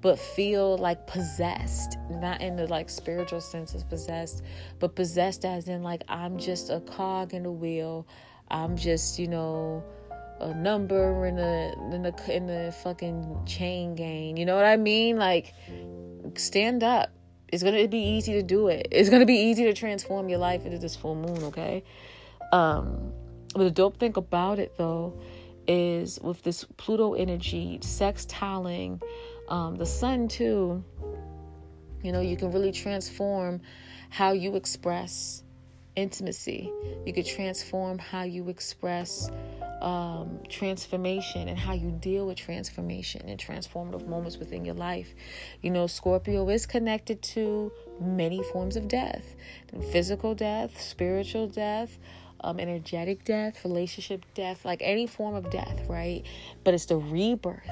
but feel like possessed not in the like spiritual sense of possessed but possessed as in like i'm just a cog in the wheel. I'm just you know a number in the in the in the fucking chain gang. You know what i mean? Like stand up. It's gonna be easy to do it. It's gonna be easy to transform your life into this full moon okay? Um but the dope thing about it though is with this pluto energy sextiling um, the sun, too, you know, you can really transform how you express intimacy. You could transform how you express um, transformation and how you deal with transformation and transformative moments within your life. You know, Scorpio is connected to many forms of death physical death, spiritual death. Um, energetic death, relationship death, like any form of death, right? But it's the rebirth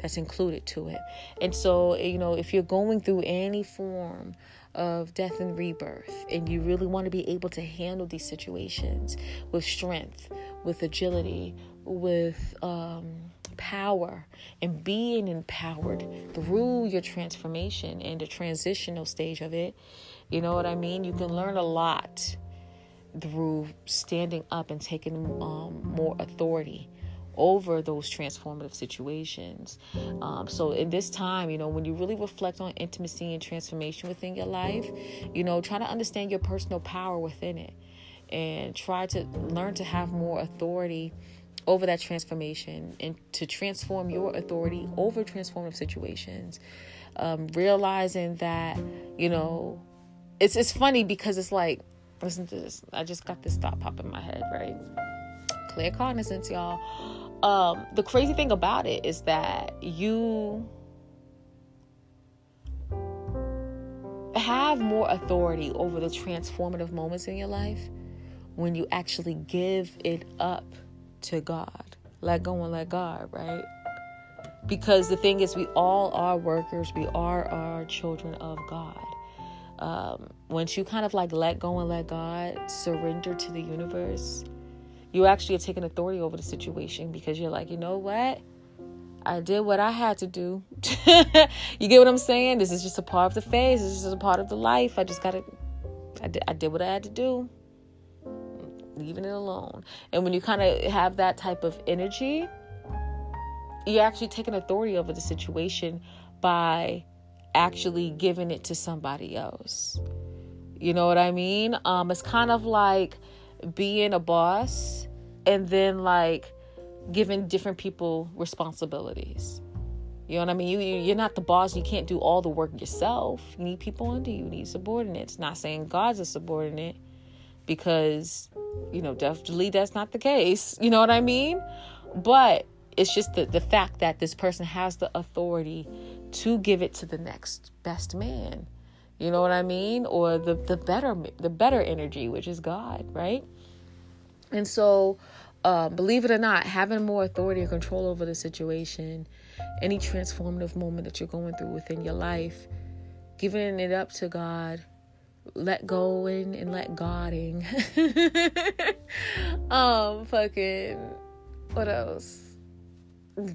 that's included to it. And so, you know, if you're going through any form of death and rebirth and you really want to be able to handle these situations with strength, with agility, with um, power, and being empowered through your transformation and the transitional stage of it, you know what I mean? You can learn a lot through standing up and taking um, more authority over those transformative situations. Um, so, in this time, you know, when you really reflect on intimacy and transformation within your life, you know, try to understand your personal power within it and try to learn to have more authority over that transformation and to transform your authority over transformative situations. Um, realizing that, you know, it's it's funny because it's like, listen to this. I just got this thought pop in my head, right? Claircognizance, y'all um, the crazy thing about it is that you have more authority over the transformative moments in your life when you actually give it up to God. Let go and let God, right? Because the thing is, we all are workers, we are our children of God. Um, once you kind of like let go and let God surrender to the universe, you actually are taking authority over the situation because you're like, you know what? I did what I had to do. you get what I'm saying? This is just a part of the phase. This is a part of the life. I just gotta. I did. I did what I had to do. Leaving it alone. And when you kind of have that type of energy, you're actually taking authority over the situation by actually giving it to somebody else. You know what I mean? Um, it's kind of like being a boss and then like giving different people responsibilities. You know what I mean? You, you're not the boss. You can't do all the work yourself. You need people under you. You need subordinates. Not saying God's a subordinate because, you know, definitely that's not the case. You know what I mean? But it's just the, the fact that this person has the authority to give it to the next best man. You know what I mean? Or the, the better the better energy, which is God, right? And so uh, believe it or not, having more authority and control over the situation, any transformative moment that you're going through within your life, giving it up to God, let going and let Godding. um, fucking, what else?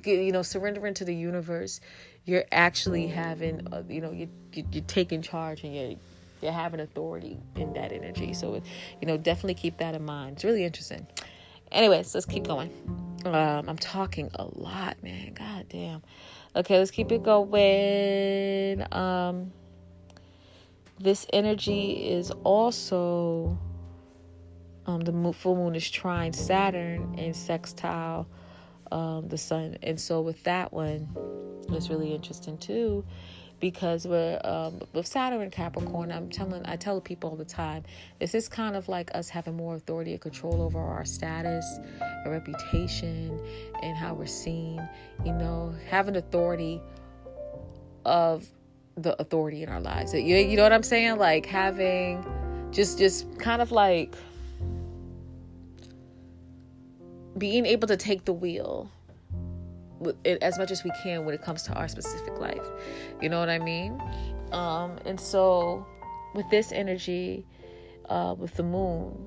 you know, surrendering to the universe. You're actually having, uh, you know, you, you you're taking charge and you're you're having authority in that energy. So, you know, definitely keep that in mind. It's really interesting. Anyways, let's keep going. Um, I'm talking a lot, man. God damn. Okay, let's keep it going. Um, this energy is also um, the full moon is trine Saturn and sextile um, the sun, and so with that one, it's really interesting too because we're um, with Saturn and Capricorn. I'm telling, I tell people all the time, this is kind of like us having more authority and control over our status, our reputation, and how we're seen. You know, having authority of the authority in our lives. You, you know what I'm saying? Like having just, just kind of like being able to take the wheel as much as we can when it comes to our specific life. You know what I mean? Um, and so, with this energy, uh, with the moon,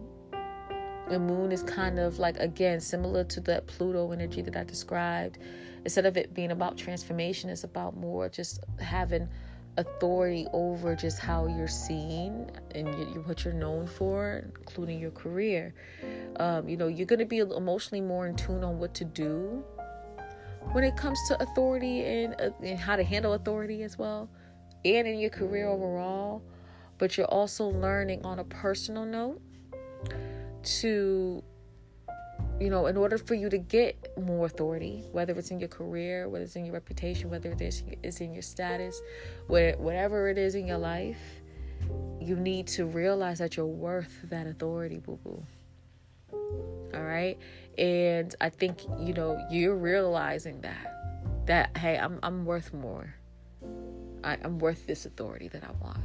the moon is kind of like, again, similar to that Pluto energy that I described. Instead of it being about transformation, it's about more just having authority over just how you're seen and what you're known for, including your career. Um, you know, you're going to be emotionally more in tune on what to do when it comes to authority and, uh, and how to handle authority as well, and in your career overall. But you're also learning on a personal note to you know, in order for you to get more authority, whether it's in your career, whether it's in your reputation, whether it is in your status, whatever it is in your life, you need to realize that you're worth that authority, boo boo. All right. And I think, you know, you're realizing that, that, hey, I'm, I'm worth more. I, I'm worth this authority that I want.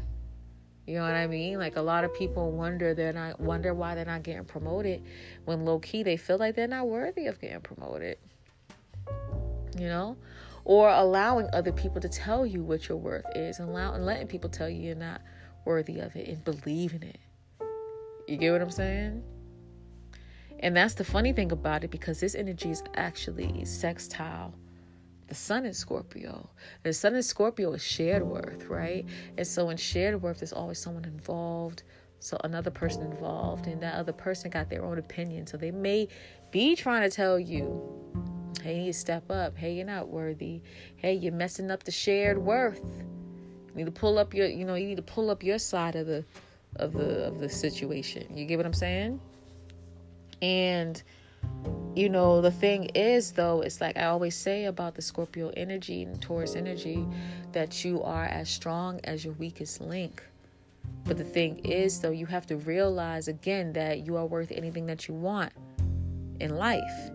You know what I mean? Like a lot of people wonder they're not wonder why they're not getting promoted when low key they feel like they're not worthy of getting promoted. You know? Or allowing other people to tell you what your worth is and allow and letting people tell you you're not worthy of it and believing it. You get what I'm saying? And that's the funny thing about it because this energy is actually sextile. The sun in Scorpio. The sun in Scorpio is shared worth, right? And so in shared worth, there's always someone involved, so another person involved, and that other person got their own opinion. So they may be trying to tell you, hey, you need to step up. Hey, you're not worthy. Hey, you're messing up the shared worth. You need to pull up your, you know, you need to pull up your side of the of the of the situation. You get what I'm saying? And you know, the thing is though, it's like I always say about the Scorpio energy and Taurus energy that you are as strong as your weakest link. But the thing is though, you have to realize again that you are worth anything that you want in life.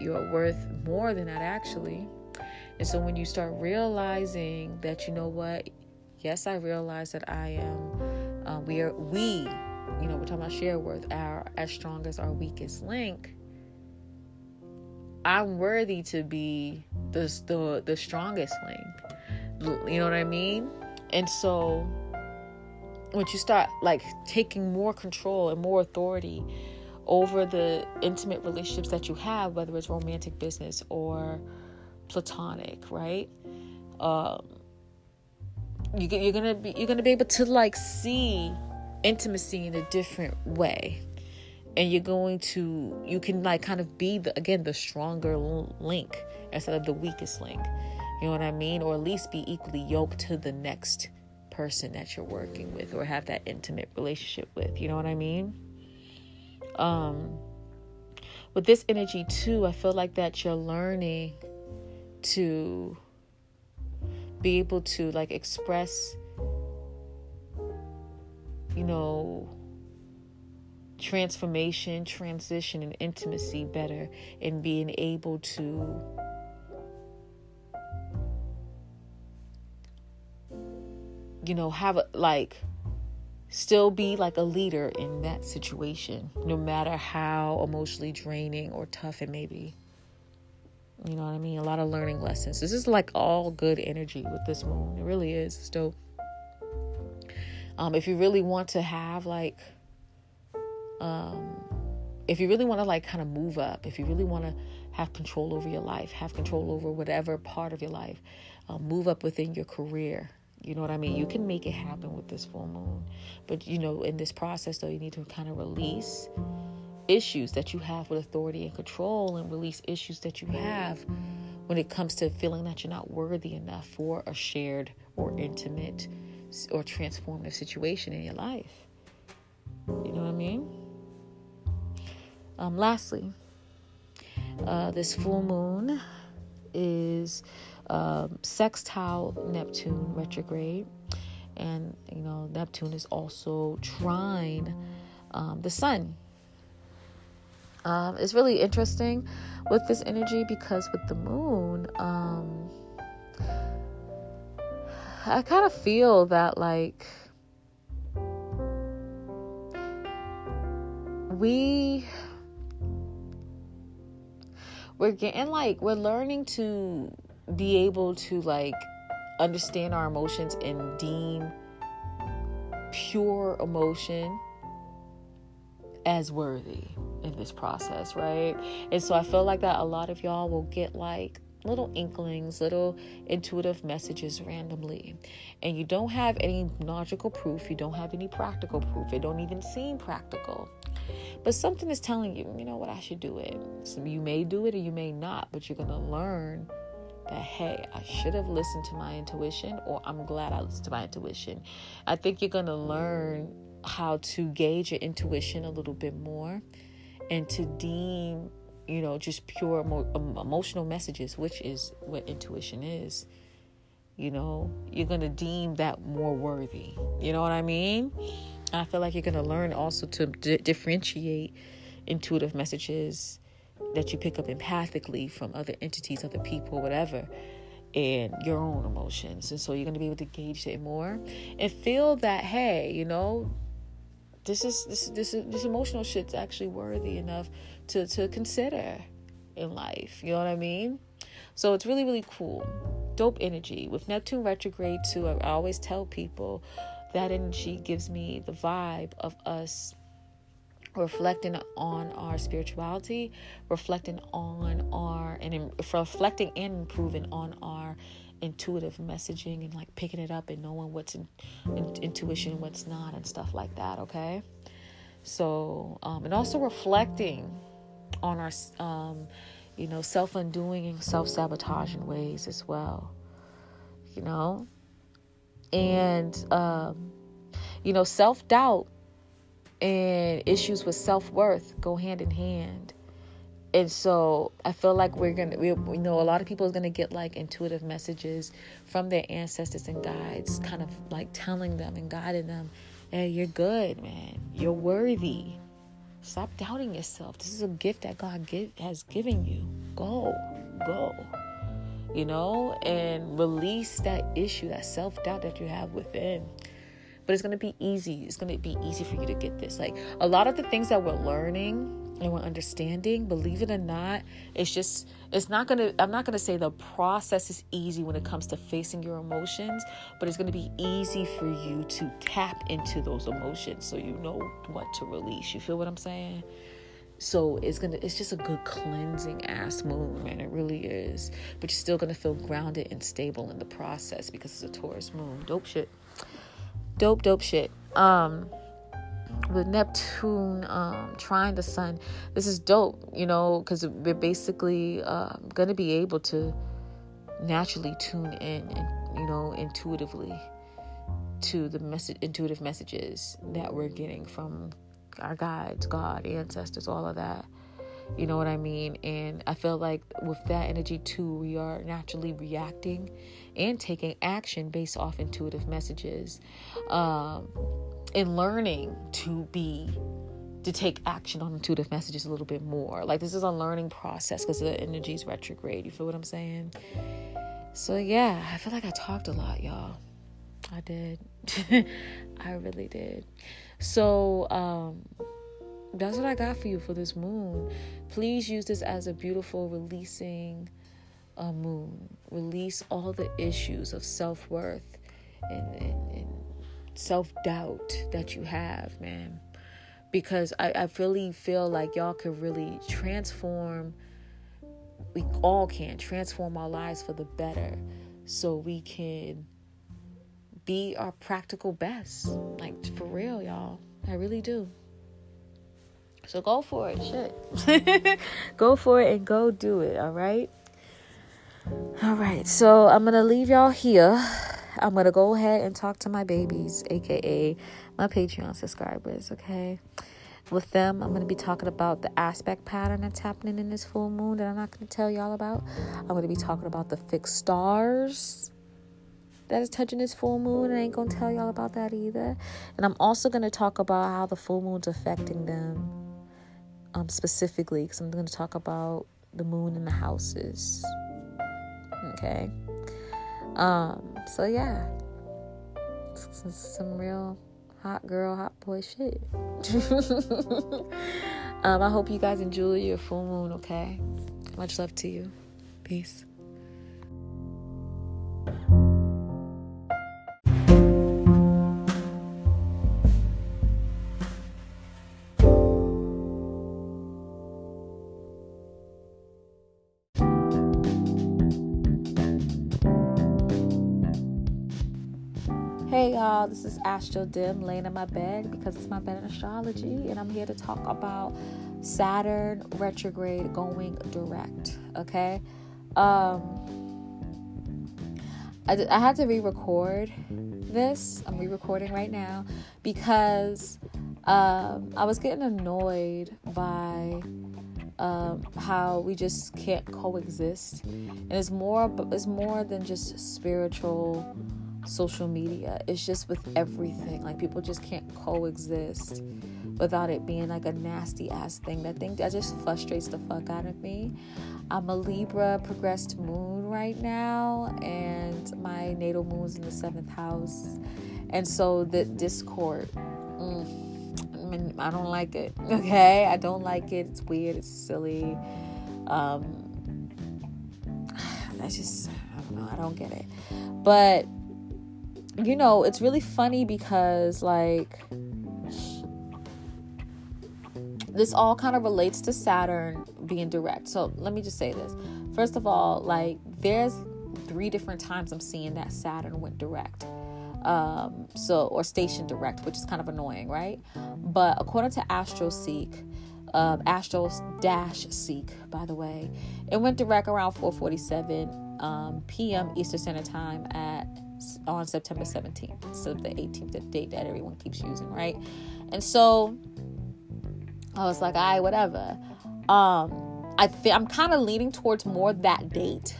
You are worth more than that actually. And so when you start realizing that you know what, yes, I realize that I am uh, we are we you know, we're talking about share worth, our as strong as our weakest link. I'm worthy to be the the the strongest link. You know what I mean? And so once you start like taking more control and more authority over the intimate relationships that you have, whether it's romantic business or platonic, right? Um, you, you're gonna be you're gonna be able to like see intimacy in a different way. And you're going to you can like kind of be the again the stronger link instead of the weakest link. You know what i mean? Or at least be equally yoked to the next person that you're working with or have that intimate relationship with. You know what i mean? Um, with this energy too, I feel like that you're learning to be able to like express, you know, transformation, transition, and intimacy better, and being able to you know, have a, like still be like a leader in that situation, no matter how emotionally draining or tough it may be. You know what I mean? A lot of learning lessons. This is like all good energy with this moon. It really is. It's dope. Um, if you really want to have like, um, if you really want to like kind of move up, if you really want to have control over your life, have control over whatever part of your life, uh, move up within your career, you know what I mean? You can make it happen with this full moon. But, you know, in this process, though, you need to kind of release issues that you have with authority and control and release issues that you have when it comes to feeling that you're not worthy enough for a shared or intimate or transformative situation in your life. You know what I mean? Um, lastly, uh, this full moon is um, sextile Neptune retrograde. And, you know, Neptune is also trine um, the sun. Um, it's really interesting with this energy because with the moon, um, I kind of feel that like we we're getting like we're learning to be able to like understand our emotions and deem pure emotion as worthy in this process, right? And so I feel like that a lot of y'all will get like little inklings, little intuitive messages randomly. And you don't have any logical proof, you don't have any practical proof, it don't even seem practical. But something is telling you, you know what, I should do it. So you may do it or you may not, but you're going to learn that hey i should have listened to my intuition or i'm glad i listened to my intuition i think you're going to learn how to gauge your intuition a little bit more and to deem you know just pure emo- emotional messages which is what intuition is. You know you're going to deem that more worthy. You know what i mean? I feel like you're going to learn also to d- differentiate intuitive messages that you pick up empathically from other entities, other people, whatever, and your own emotions. And so you're going to be able to gauge it more and feel that, hey, you know, this is this this this emotional shit's actually worthy enough to to consider in life. You know what I mean? So it's really really cool. Dope energy with Neptune retrograde too. I always tell people that energy gives me the vibe of us reflecting on our spirituality, reflecting on our and reflecting and improving on our intuitive messaging and like picking it up and knowing what's in, in intuition what's not and stuff like that. Okay, so um, and also reflecting on our um, you know self undoing and self sabotaging ways as well. You know, and um, you know self doubt and issues with self worth go hand in hand. And so I feel like we're gonna, we, you know, a lot of people are gonna get like intuitive messages from their ancestors and guides, kind of like telling them and guiding them, "Hey, you're good, man. You're worthy. Stop doubting yourself. This is a gift that God give, has given you. Go, go." You know, and release that issue, that self doubt that you have within but it's going to be easy. It's going to be easy for you to get this. Like a lot of the things that we're learning and we're understanding, believe it or not, it's just, it's not to, I'm not to say the process is easy when it comes to facing your emotions, but it's to be easy for you to tap into those emotions so you know what to release. You feel what I'm saying? so it's gonna it's just a good cleansing ass moon man it really is but you're still gonna feel grounded and stable in the process because it's a taurus moon dope shit dope, dope shit. Um, with Neptune um, trining the sun, this is dope, you know, because we're basically um, going to be able to naturally tune in and, you know, intuitively to the message, intuitive messages that we're getting from our guides, God, ancestors, all of that. You know what I mean? And I feel like with that energy too, we are naturally reacting and taking action based off intuitive messages um, and learning to be to take action on intuitive messages a little bit more. Like this is a learning process because the energy is retrograde. You feel what I'm saying? So yeah, I feel like I talked a lot, y'all. I did. I really did. So um that's what I got for you for this moon. Please use this as a beautiful releasing a moon. Release all the issues of self worth and, and, and self doubt that you have, man. Because I, I really feel like y'all could really transform, we all can transform our lives for the better so we can be our practical best. Like, for real, y'all. I really do. So go for it. Shit. go for it and go do it. All right. All right. So I'm going to leave y'all here. I'm going to go ahead and talk to my babies, aka my Patreon subscribers. Okay. With them, I'm going to be talking about the aspect pattern that's happening in this full moon that I'm not going to tell y'all about. I'm going to be talking about the fixed stars that is touching this full moon. I ain't going to tell y'all about that either. And I'm also going to talk about how the full moon's affecting them um, specifically because I'm going to talk about the moon and the houses. Okay. Um. So yeah, some, some real hot girl, hot boy shit. um. I hope you guys enjoy your full moon. Okay. Much love to you. Peace. Y'all, this is Astro Dim laying in my bed because it's my bed in astrology, and I'm here to talk about Saturn retrograde going direct. Okay, um, I, I had to re-record this. I'm re-recording right now because um, I was getting annoyed by um, how we just can't coexist, and it's more. It's more than just spiritual social media. It's just with everything. Like people just can't coexist without it being like a nasty ass thing. That thing that just frustrates the fuck out of me. I'm a Libra progressed moon right now, and my natal moon's in the seventh house. And so the discord, mm, I, mean, I don't like it. Okay, I don't like it. It's weird. It's silly. Um, I just, I don't know. I don't get it. But you know, it's really funny because, like, this all kind of relates to Saturn being direct. So let me just say this. First of all, like, there's three different times I'm seeing that Saturn went direct. Um, so, or station direct, which is kind of annoying, right? But according to AstroSeek, um, Astro Dash Seek, by the way, it went direct around 4:47 um, p.m. Eastern Standard Time at on September 17th. So the 18th, the date that everyone keeps using, right? And so I was like, right, whatever. Um, I think I'm kind of leaning towards more that date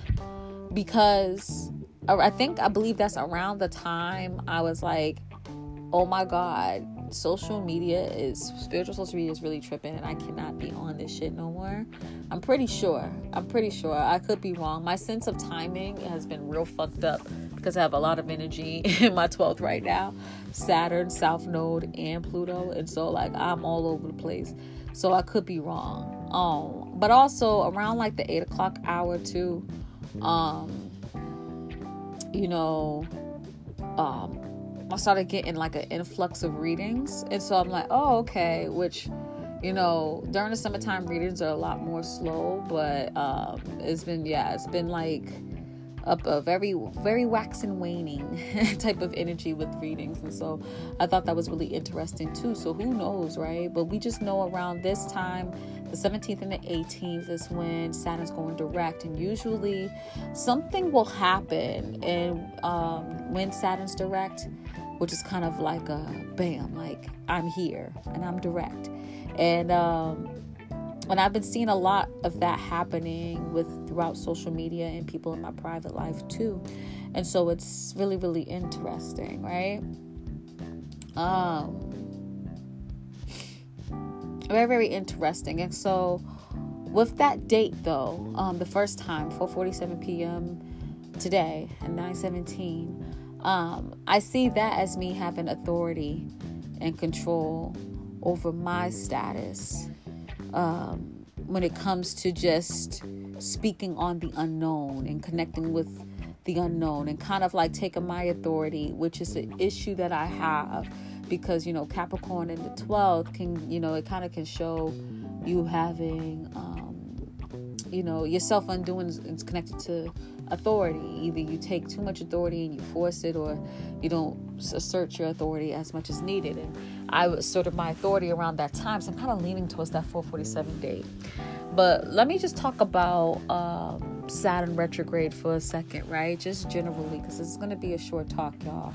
because I think I believe that's around the time I was like, oh my god, social media is spiritual social media is really tripping and I cannot be on this shit no more. I'm pretty sure. I'm pretty sure. I could be wrong. My sense of timing has been real fucked up because I have a lot of energy in my 12th right now. Saturn, South Node, and Pluto. And so like I'm all over the place. So I could be wrong. Um, but also around like the eight o'clock hour too. Um, you know, um, I started getting like an influx of readings. And so I'm like, oh, okay, which, you know, during the summertime readings are a lot more slow, but um, it's been, yeah, it's been like up a very, very wax and waning type of energy with readings. And so I thought that was really interesting too. So who knows, right? But we just know around this time, the 17th and the 18th is when Saturn's going direct. And usually something will happen. And um, when Saturn's direct, which is kind of like a bam, like I'm here and I'm direct. And um, and I've been seeing a lot of that happening with throughout social media and people in my private life too. And so it's really, really interesting, right? Um very, very interesting. And so with that date though, um, the first time, 4:47 p.m. today and 9:17, um, I see that as me having authority and control over my status um, when it comes to just speaking on the unknown and connecting with the unknown and kind of like taking my authority, which is an issue that I have because you know Capricorn in the 12th can you know it kind of can show you having um, you know yourself undoing is connected to authority. Either you take too much authority and you force it or you don't assert your authority as much as needed. And i was sort of my authority around that time so i'm kind of leaning towards that 447 date but let me just talk about um, saturn retrograde for a second right just generally because it's going to be a short talk y'all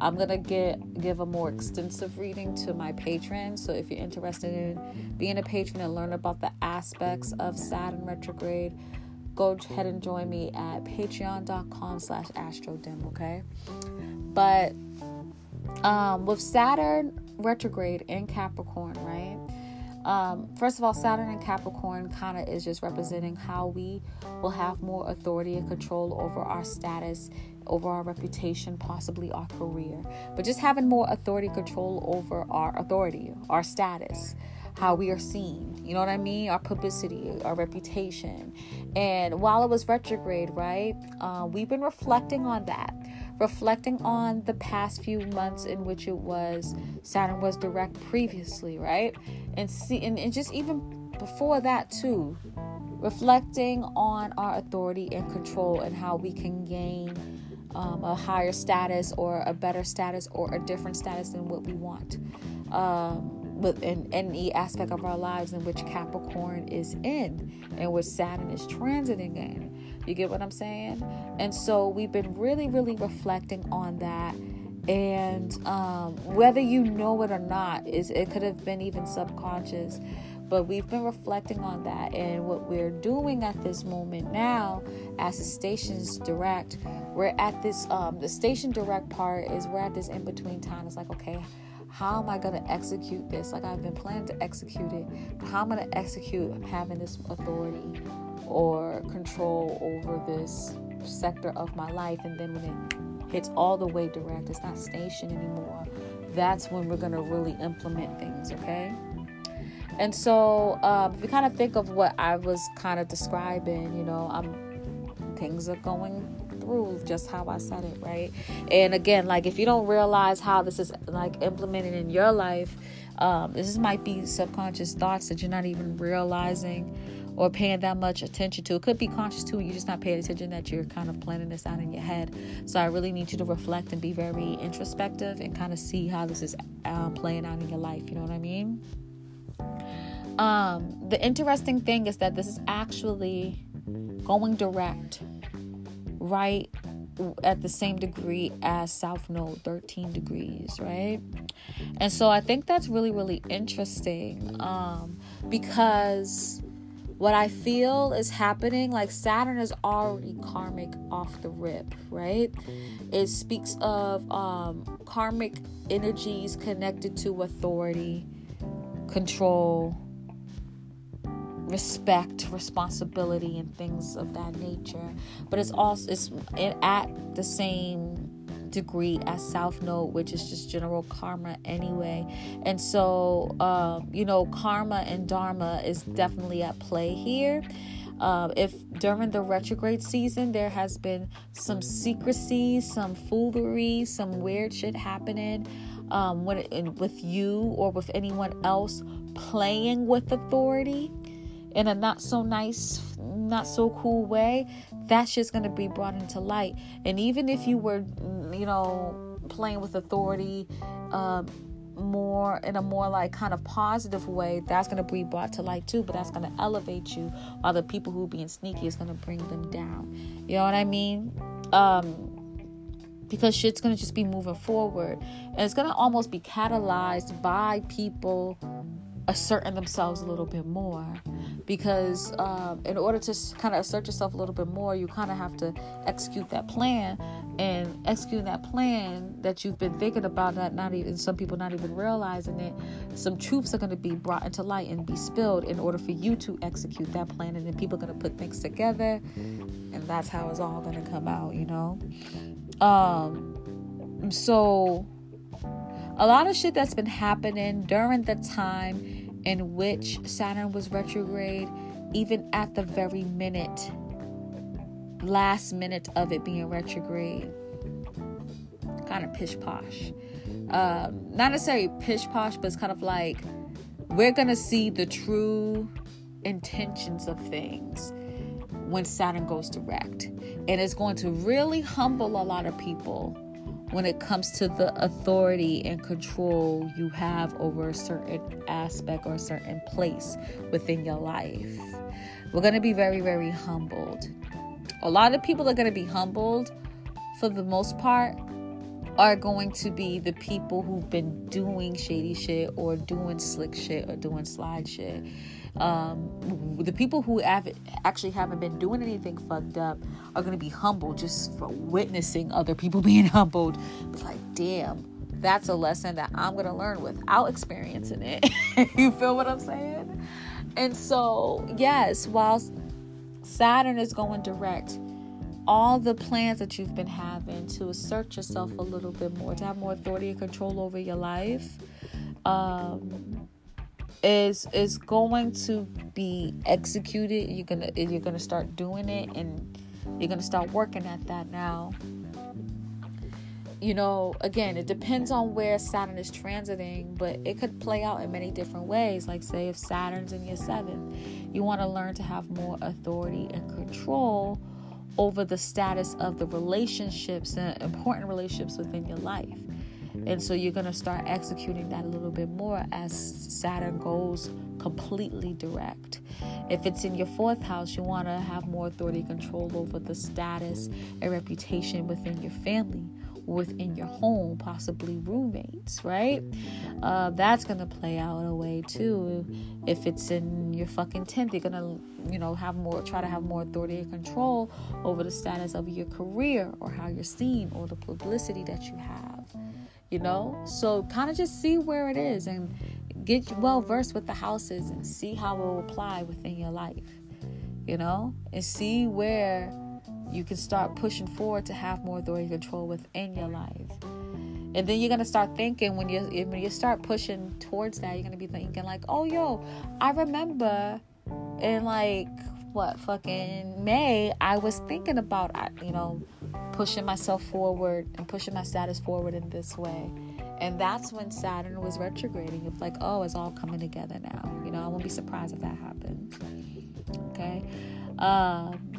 I'm gonna get give a more extensive reading to my patrons. So if you're interested in being a patron and learn about the aspects of Saturn retrograde, go ahead and join me at patreon.com slash astrodim, okay? But um, with Saturn retrograde in Capricorn, right? Um, first of all, Saturn in Capricorn kind of is just representing how we will have more authority and control over our status over our reputation, possibly our career, but just having more authority control over our authority, our status, how we are seen. You know what I mean? Our publicity, our reputation. And while it was retrograde, right, uh, we've been reflecting on that. Reflecting on the past few months in which it was Saturn was direct previously, right? And see and, and just even before that too, reflecting on our authority and control and how we can gain um, a higher status or a better status or a different status than what we want um, within any aspect of our lives in which Capricorn is in and which Saturn is transiting in. You get what I'm saying? And so we've been really, really reflecting on that. And um, whether you know it or not, is it could have been even subconscious but we've been reflecting on that and what we're doing at this moment now as the station's direct we're at this um the station direct part is we're at this in between time it's like okay how am i going to execute this like i've been planning to execute it but how am i going to execute having this authority or control over this sector of my life. And then when it hits all the way direct it's not station anymore. That's when we're going to really implement things okay? And so, um, if you kind of think of what I was kind of describing, you know, I'm things are going through just how I said it, right? And again, like if you don't realize how this is like implemented in your life, um, this might be subconscious thoughts that you're not even realizing or paying that much attention to. It could be conscious too, you're just not paying attention that you're kind of planning this out in your head. So I really need you to reflect and be very introspective and kind of see how this is uh, playing out in your life. You know what I mean? Um, the interesting thing is that this is actually going direct, right at the same degree as South Node, 13 degrees, right? And so I think that's really, really interesting um, because what I feel is happening, like Saturn is already karmic off the rip, right? It speaks of um, karmic energies connected to authority, control, respect, responsibility, and things of that nature. But it's also it's at the same degree at South Node, which is just general karma anyway. And so, um, you know, karma and dharma is definitely at play here. Uh, if during the retrograde season there has been some secrecy, some foolery, some weird shit happening um, when it, with you or with anyone else playing with authority, in a not so nice, not so cool way, that's just going to be brought into light. And even if you were, you know, playing with authority, um, more in a more like kind of positive way, that's going to be brought to light too. But that's going to elevate you, while the people who are being sneaky is going to bring them down. You know what I mean? Um, because shit's gonna just be moving forward and it's gonna almost be catalyzed by people asserting themselves a little bit more because um, in order to kind of assert yourself a little bit more you kind of have to execute that plan. And executing that plan that you've been thinking about that not even some people not even realizing it some truths are going to be brought into light and be spilled in order for you to execute that plan. And then people are going to put things together and that's how it's all going to come out you know? Um so a lot of shit that's been happening during the time in which Saturn was retrograde, even at the very minute, last minute of it being retrograde. Kind of pish posh. Um, not necessarily pish posh, but it's kind of like we're going to see the true intentions of things when Saturn goes direct. And it's going to really humble a lot of people when it comes to the authority and control you have over a certain aspect or a certain place within your life. We're going to be very, very humbled. A lot of people are going to be humbled for the most part are going to be the people who've been doing shady shit or doing slick shit or doing slide shit um, the people who have actually haven't been doing anything fucked up are going to be humbled just for witnessing other people being humbled. It's like, damn, that's a lesson that I'm going to learn without experiencing it. you feel what I'm saying? And so, yes, while Saturn is going direct, all the plans that you've been having to assert yourself a little bit more, to have more authority and control over your life, um, is is going to be executed. You're gonna you're gonna start doing it and you're gonna start working at that now. You know again it depends on where saturn is transiting but it could play out in many different ways. Like say if saturn's in your seventh you want to learn to have more authority and control over the status of the relationships and important relationships within your life and so you're going to start executing that a little bit more as Saturn goes completely direct. If it's in your fourth house, you want to have more authority control over the status and reputation within your family, within your home, possibly roommates, right? Uh, that's going to play out a way too. If it's in your fucking 10th, you're going to, you know, have more, try to have more authority and control over the status of your career or how you're seen or the publicity that you have you know? So kind of just see where it is and get well versed with the houses and see how it will apply within your life you know? And see where you can start pushing forward to have more authority control within your life. And then you're gonna start thinking when you when you start pushing towards that you're gonna be thinking like oh yo i remember in like what fucking may i was thinking about you know pushing myself forward and pushing my status forward in this way. And that's when Saturn was retrograding. It's like, oh, it's all coming together now. You know, I won't be surprised if that happens. Okay. Um,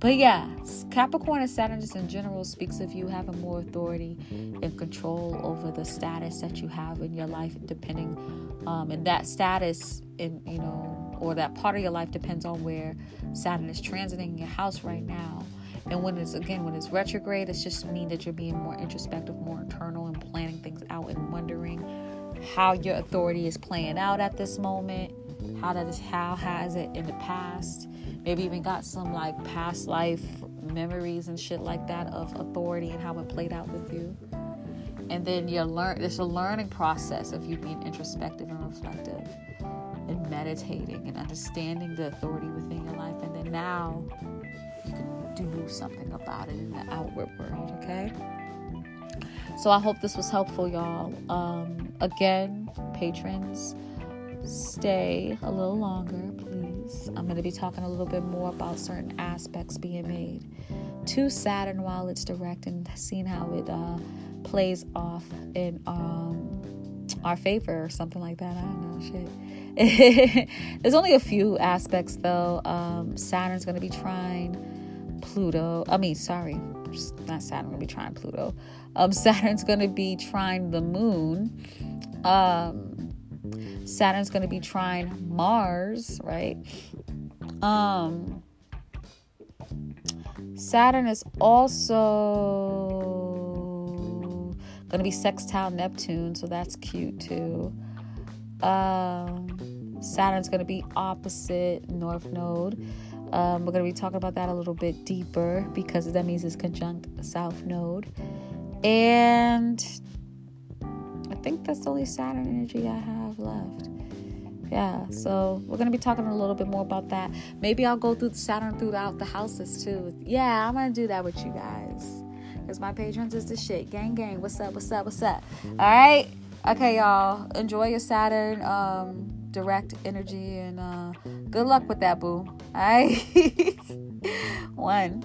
but yeah, Capricorn and Saturn just in general speaks of you having more authority and control over the status that you have in your life, depending, um, and that status in you know, or that part of your life depends on where Saturn is transiting your house right now. And when it's again, when it's retrograde, it's just mean that you're being more introspective, more internal, and planning things out and wondering how your authority is playing out at this moment. How that is, how has it in the past? Maybe even got some like past life memories and shit like that of authority and how it played out with you. And then you learn. It's a learning process of you being introspective and reflective, and meditating and understanding the authority within your life. And then now do something about it in the outward world, okay? So I hope this was helpful, y'all. Um, again, patrons, stay a little longer, please. I'm going to be talking a little bit more about certain aspects being made to Saturn while it's direct and seeing how it uh, plays off in um, our favor or something like that. I don't know, shit. There's only a few aspects though. Um, Saturn's going to be trining Pluto. I mean, sorry, not Saturn going to be trining Pluto. Um, Saturn's going to be trining the moon. Um, Saturn's going to be trining Mars, right? Um, Saturn is also Gonna be sextile Neptune, so that's cute too. Um, Saturn's gonna be opposite North Node. Um, we're gonna be talking about that a little bit deeper because that means it's conjunct South Node. And I think that's the only Saturn energy I have left. Yeah, so we're gonna be talking a little bit more about that. Maybe I'll go through Saturn throughout the houses too. Yeah, I'm gonna do that with you guys. Cause my patrons is the shit. Gang gang. What's up? What's up? What's up? Alright? Okay, y'all. Enjoy your Saturn um direct energy and uh good luck with that boo. Alright? One.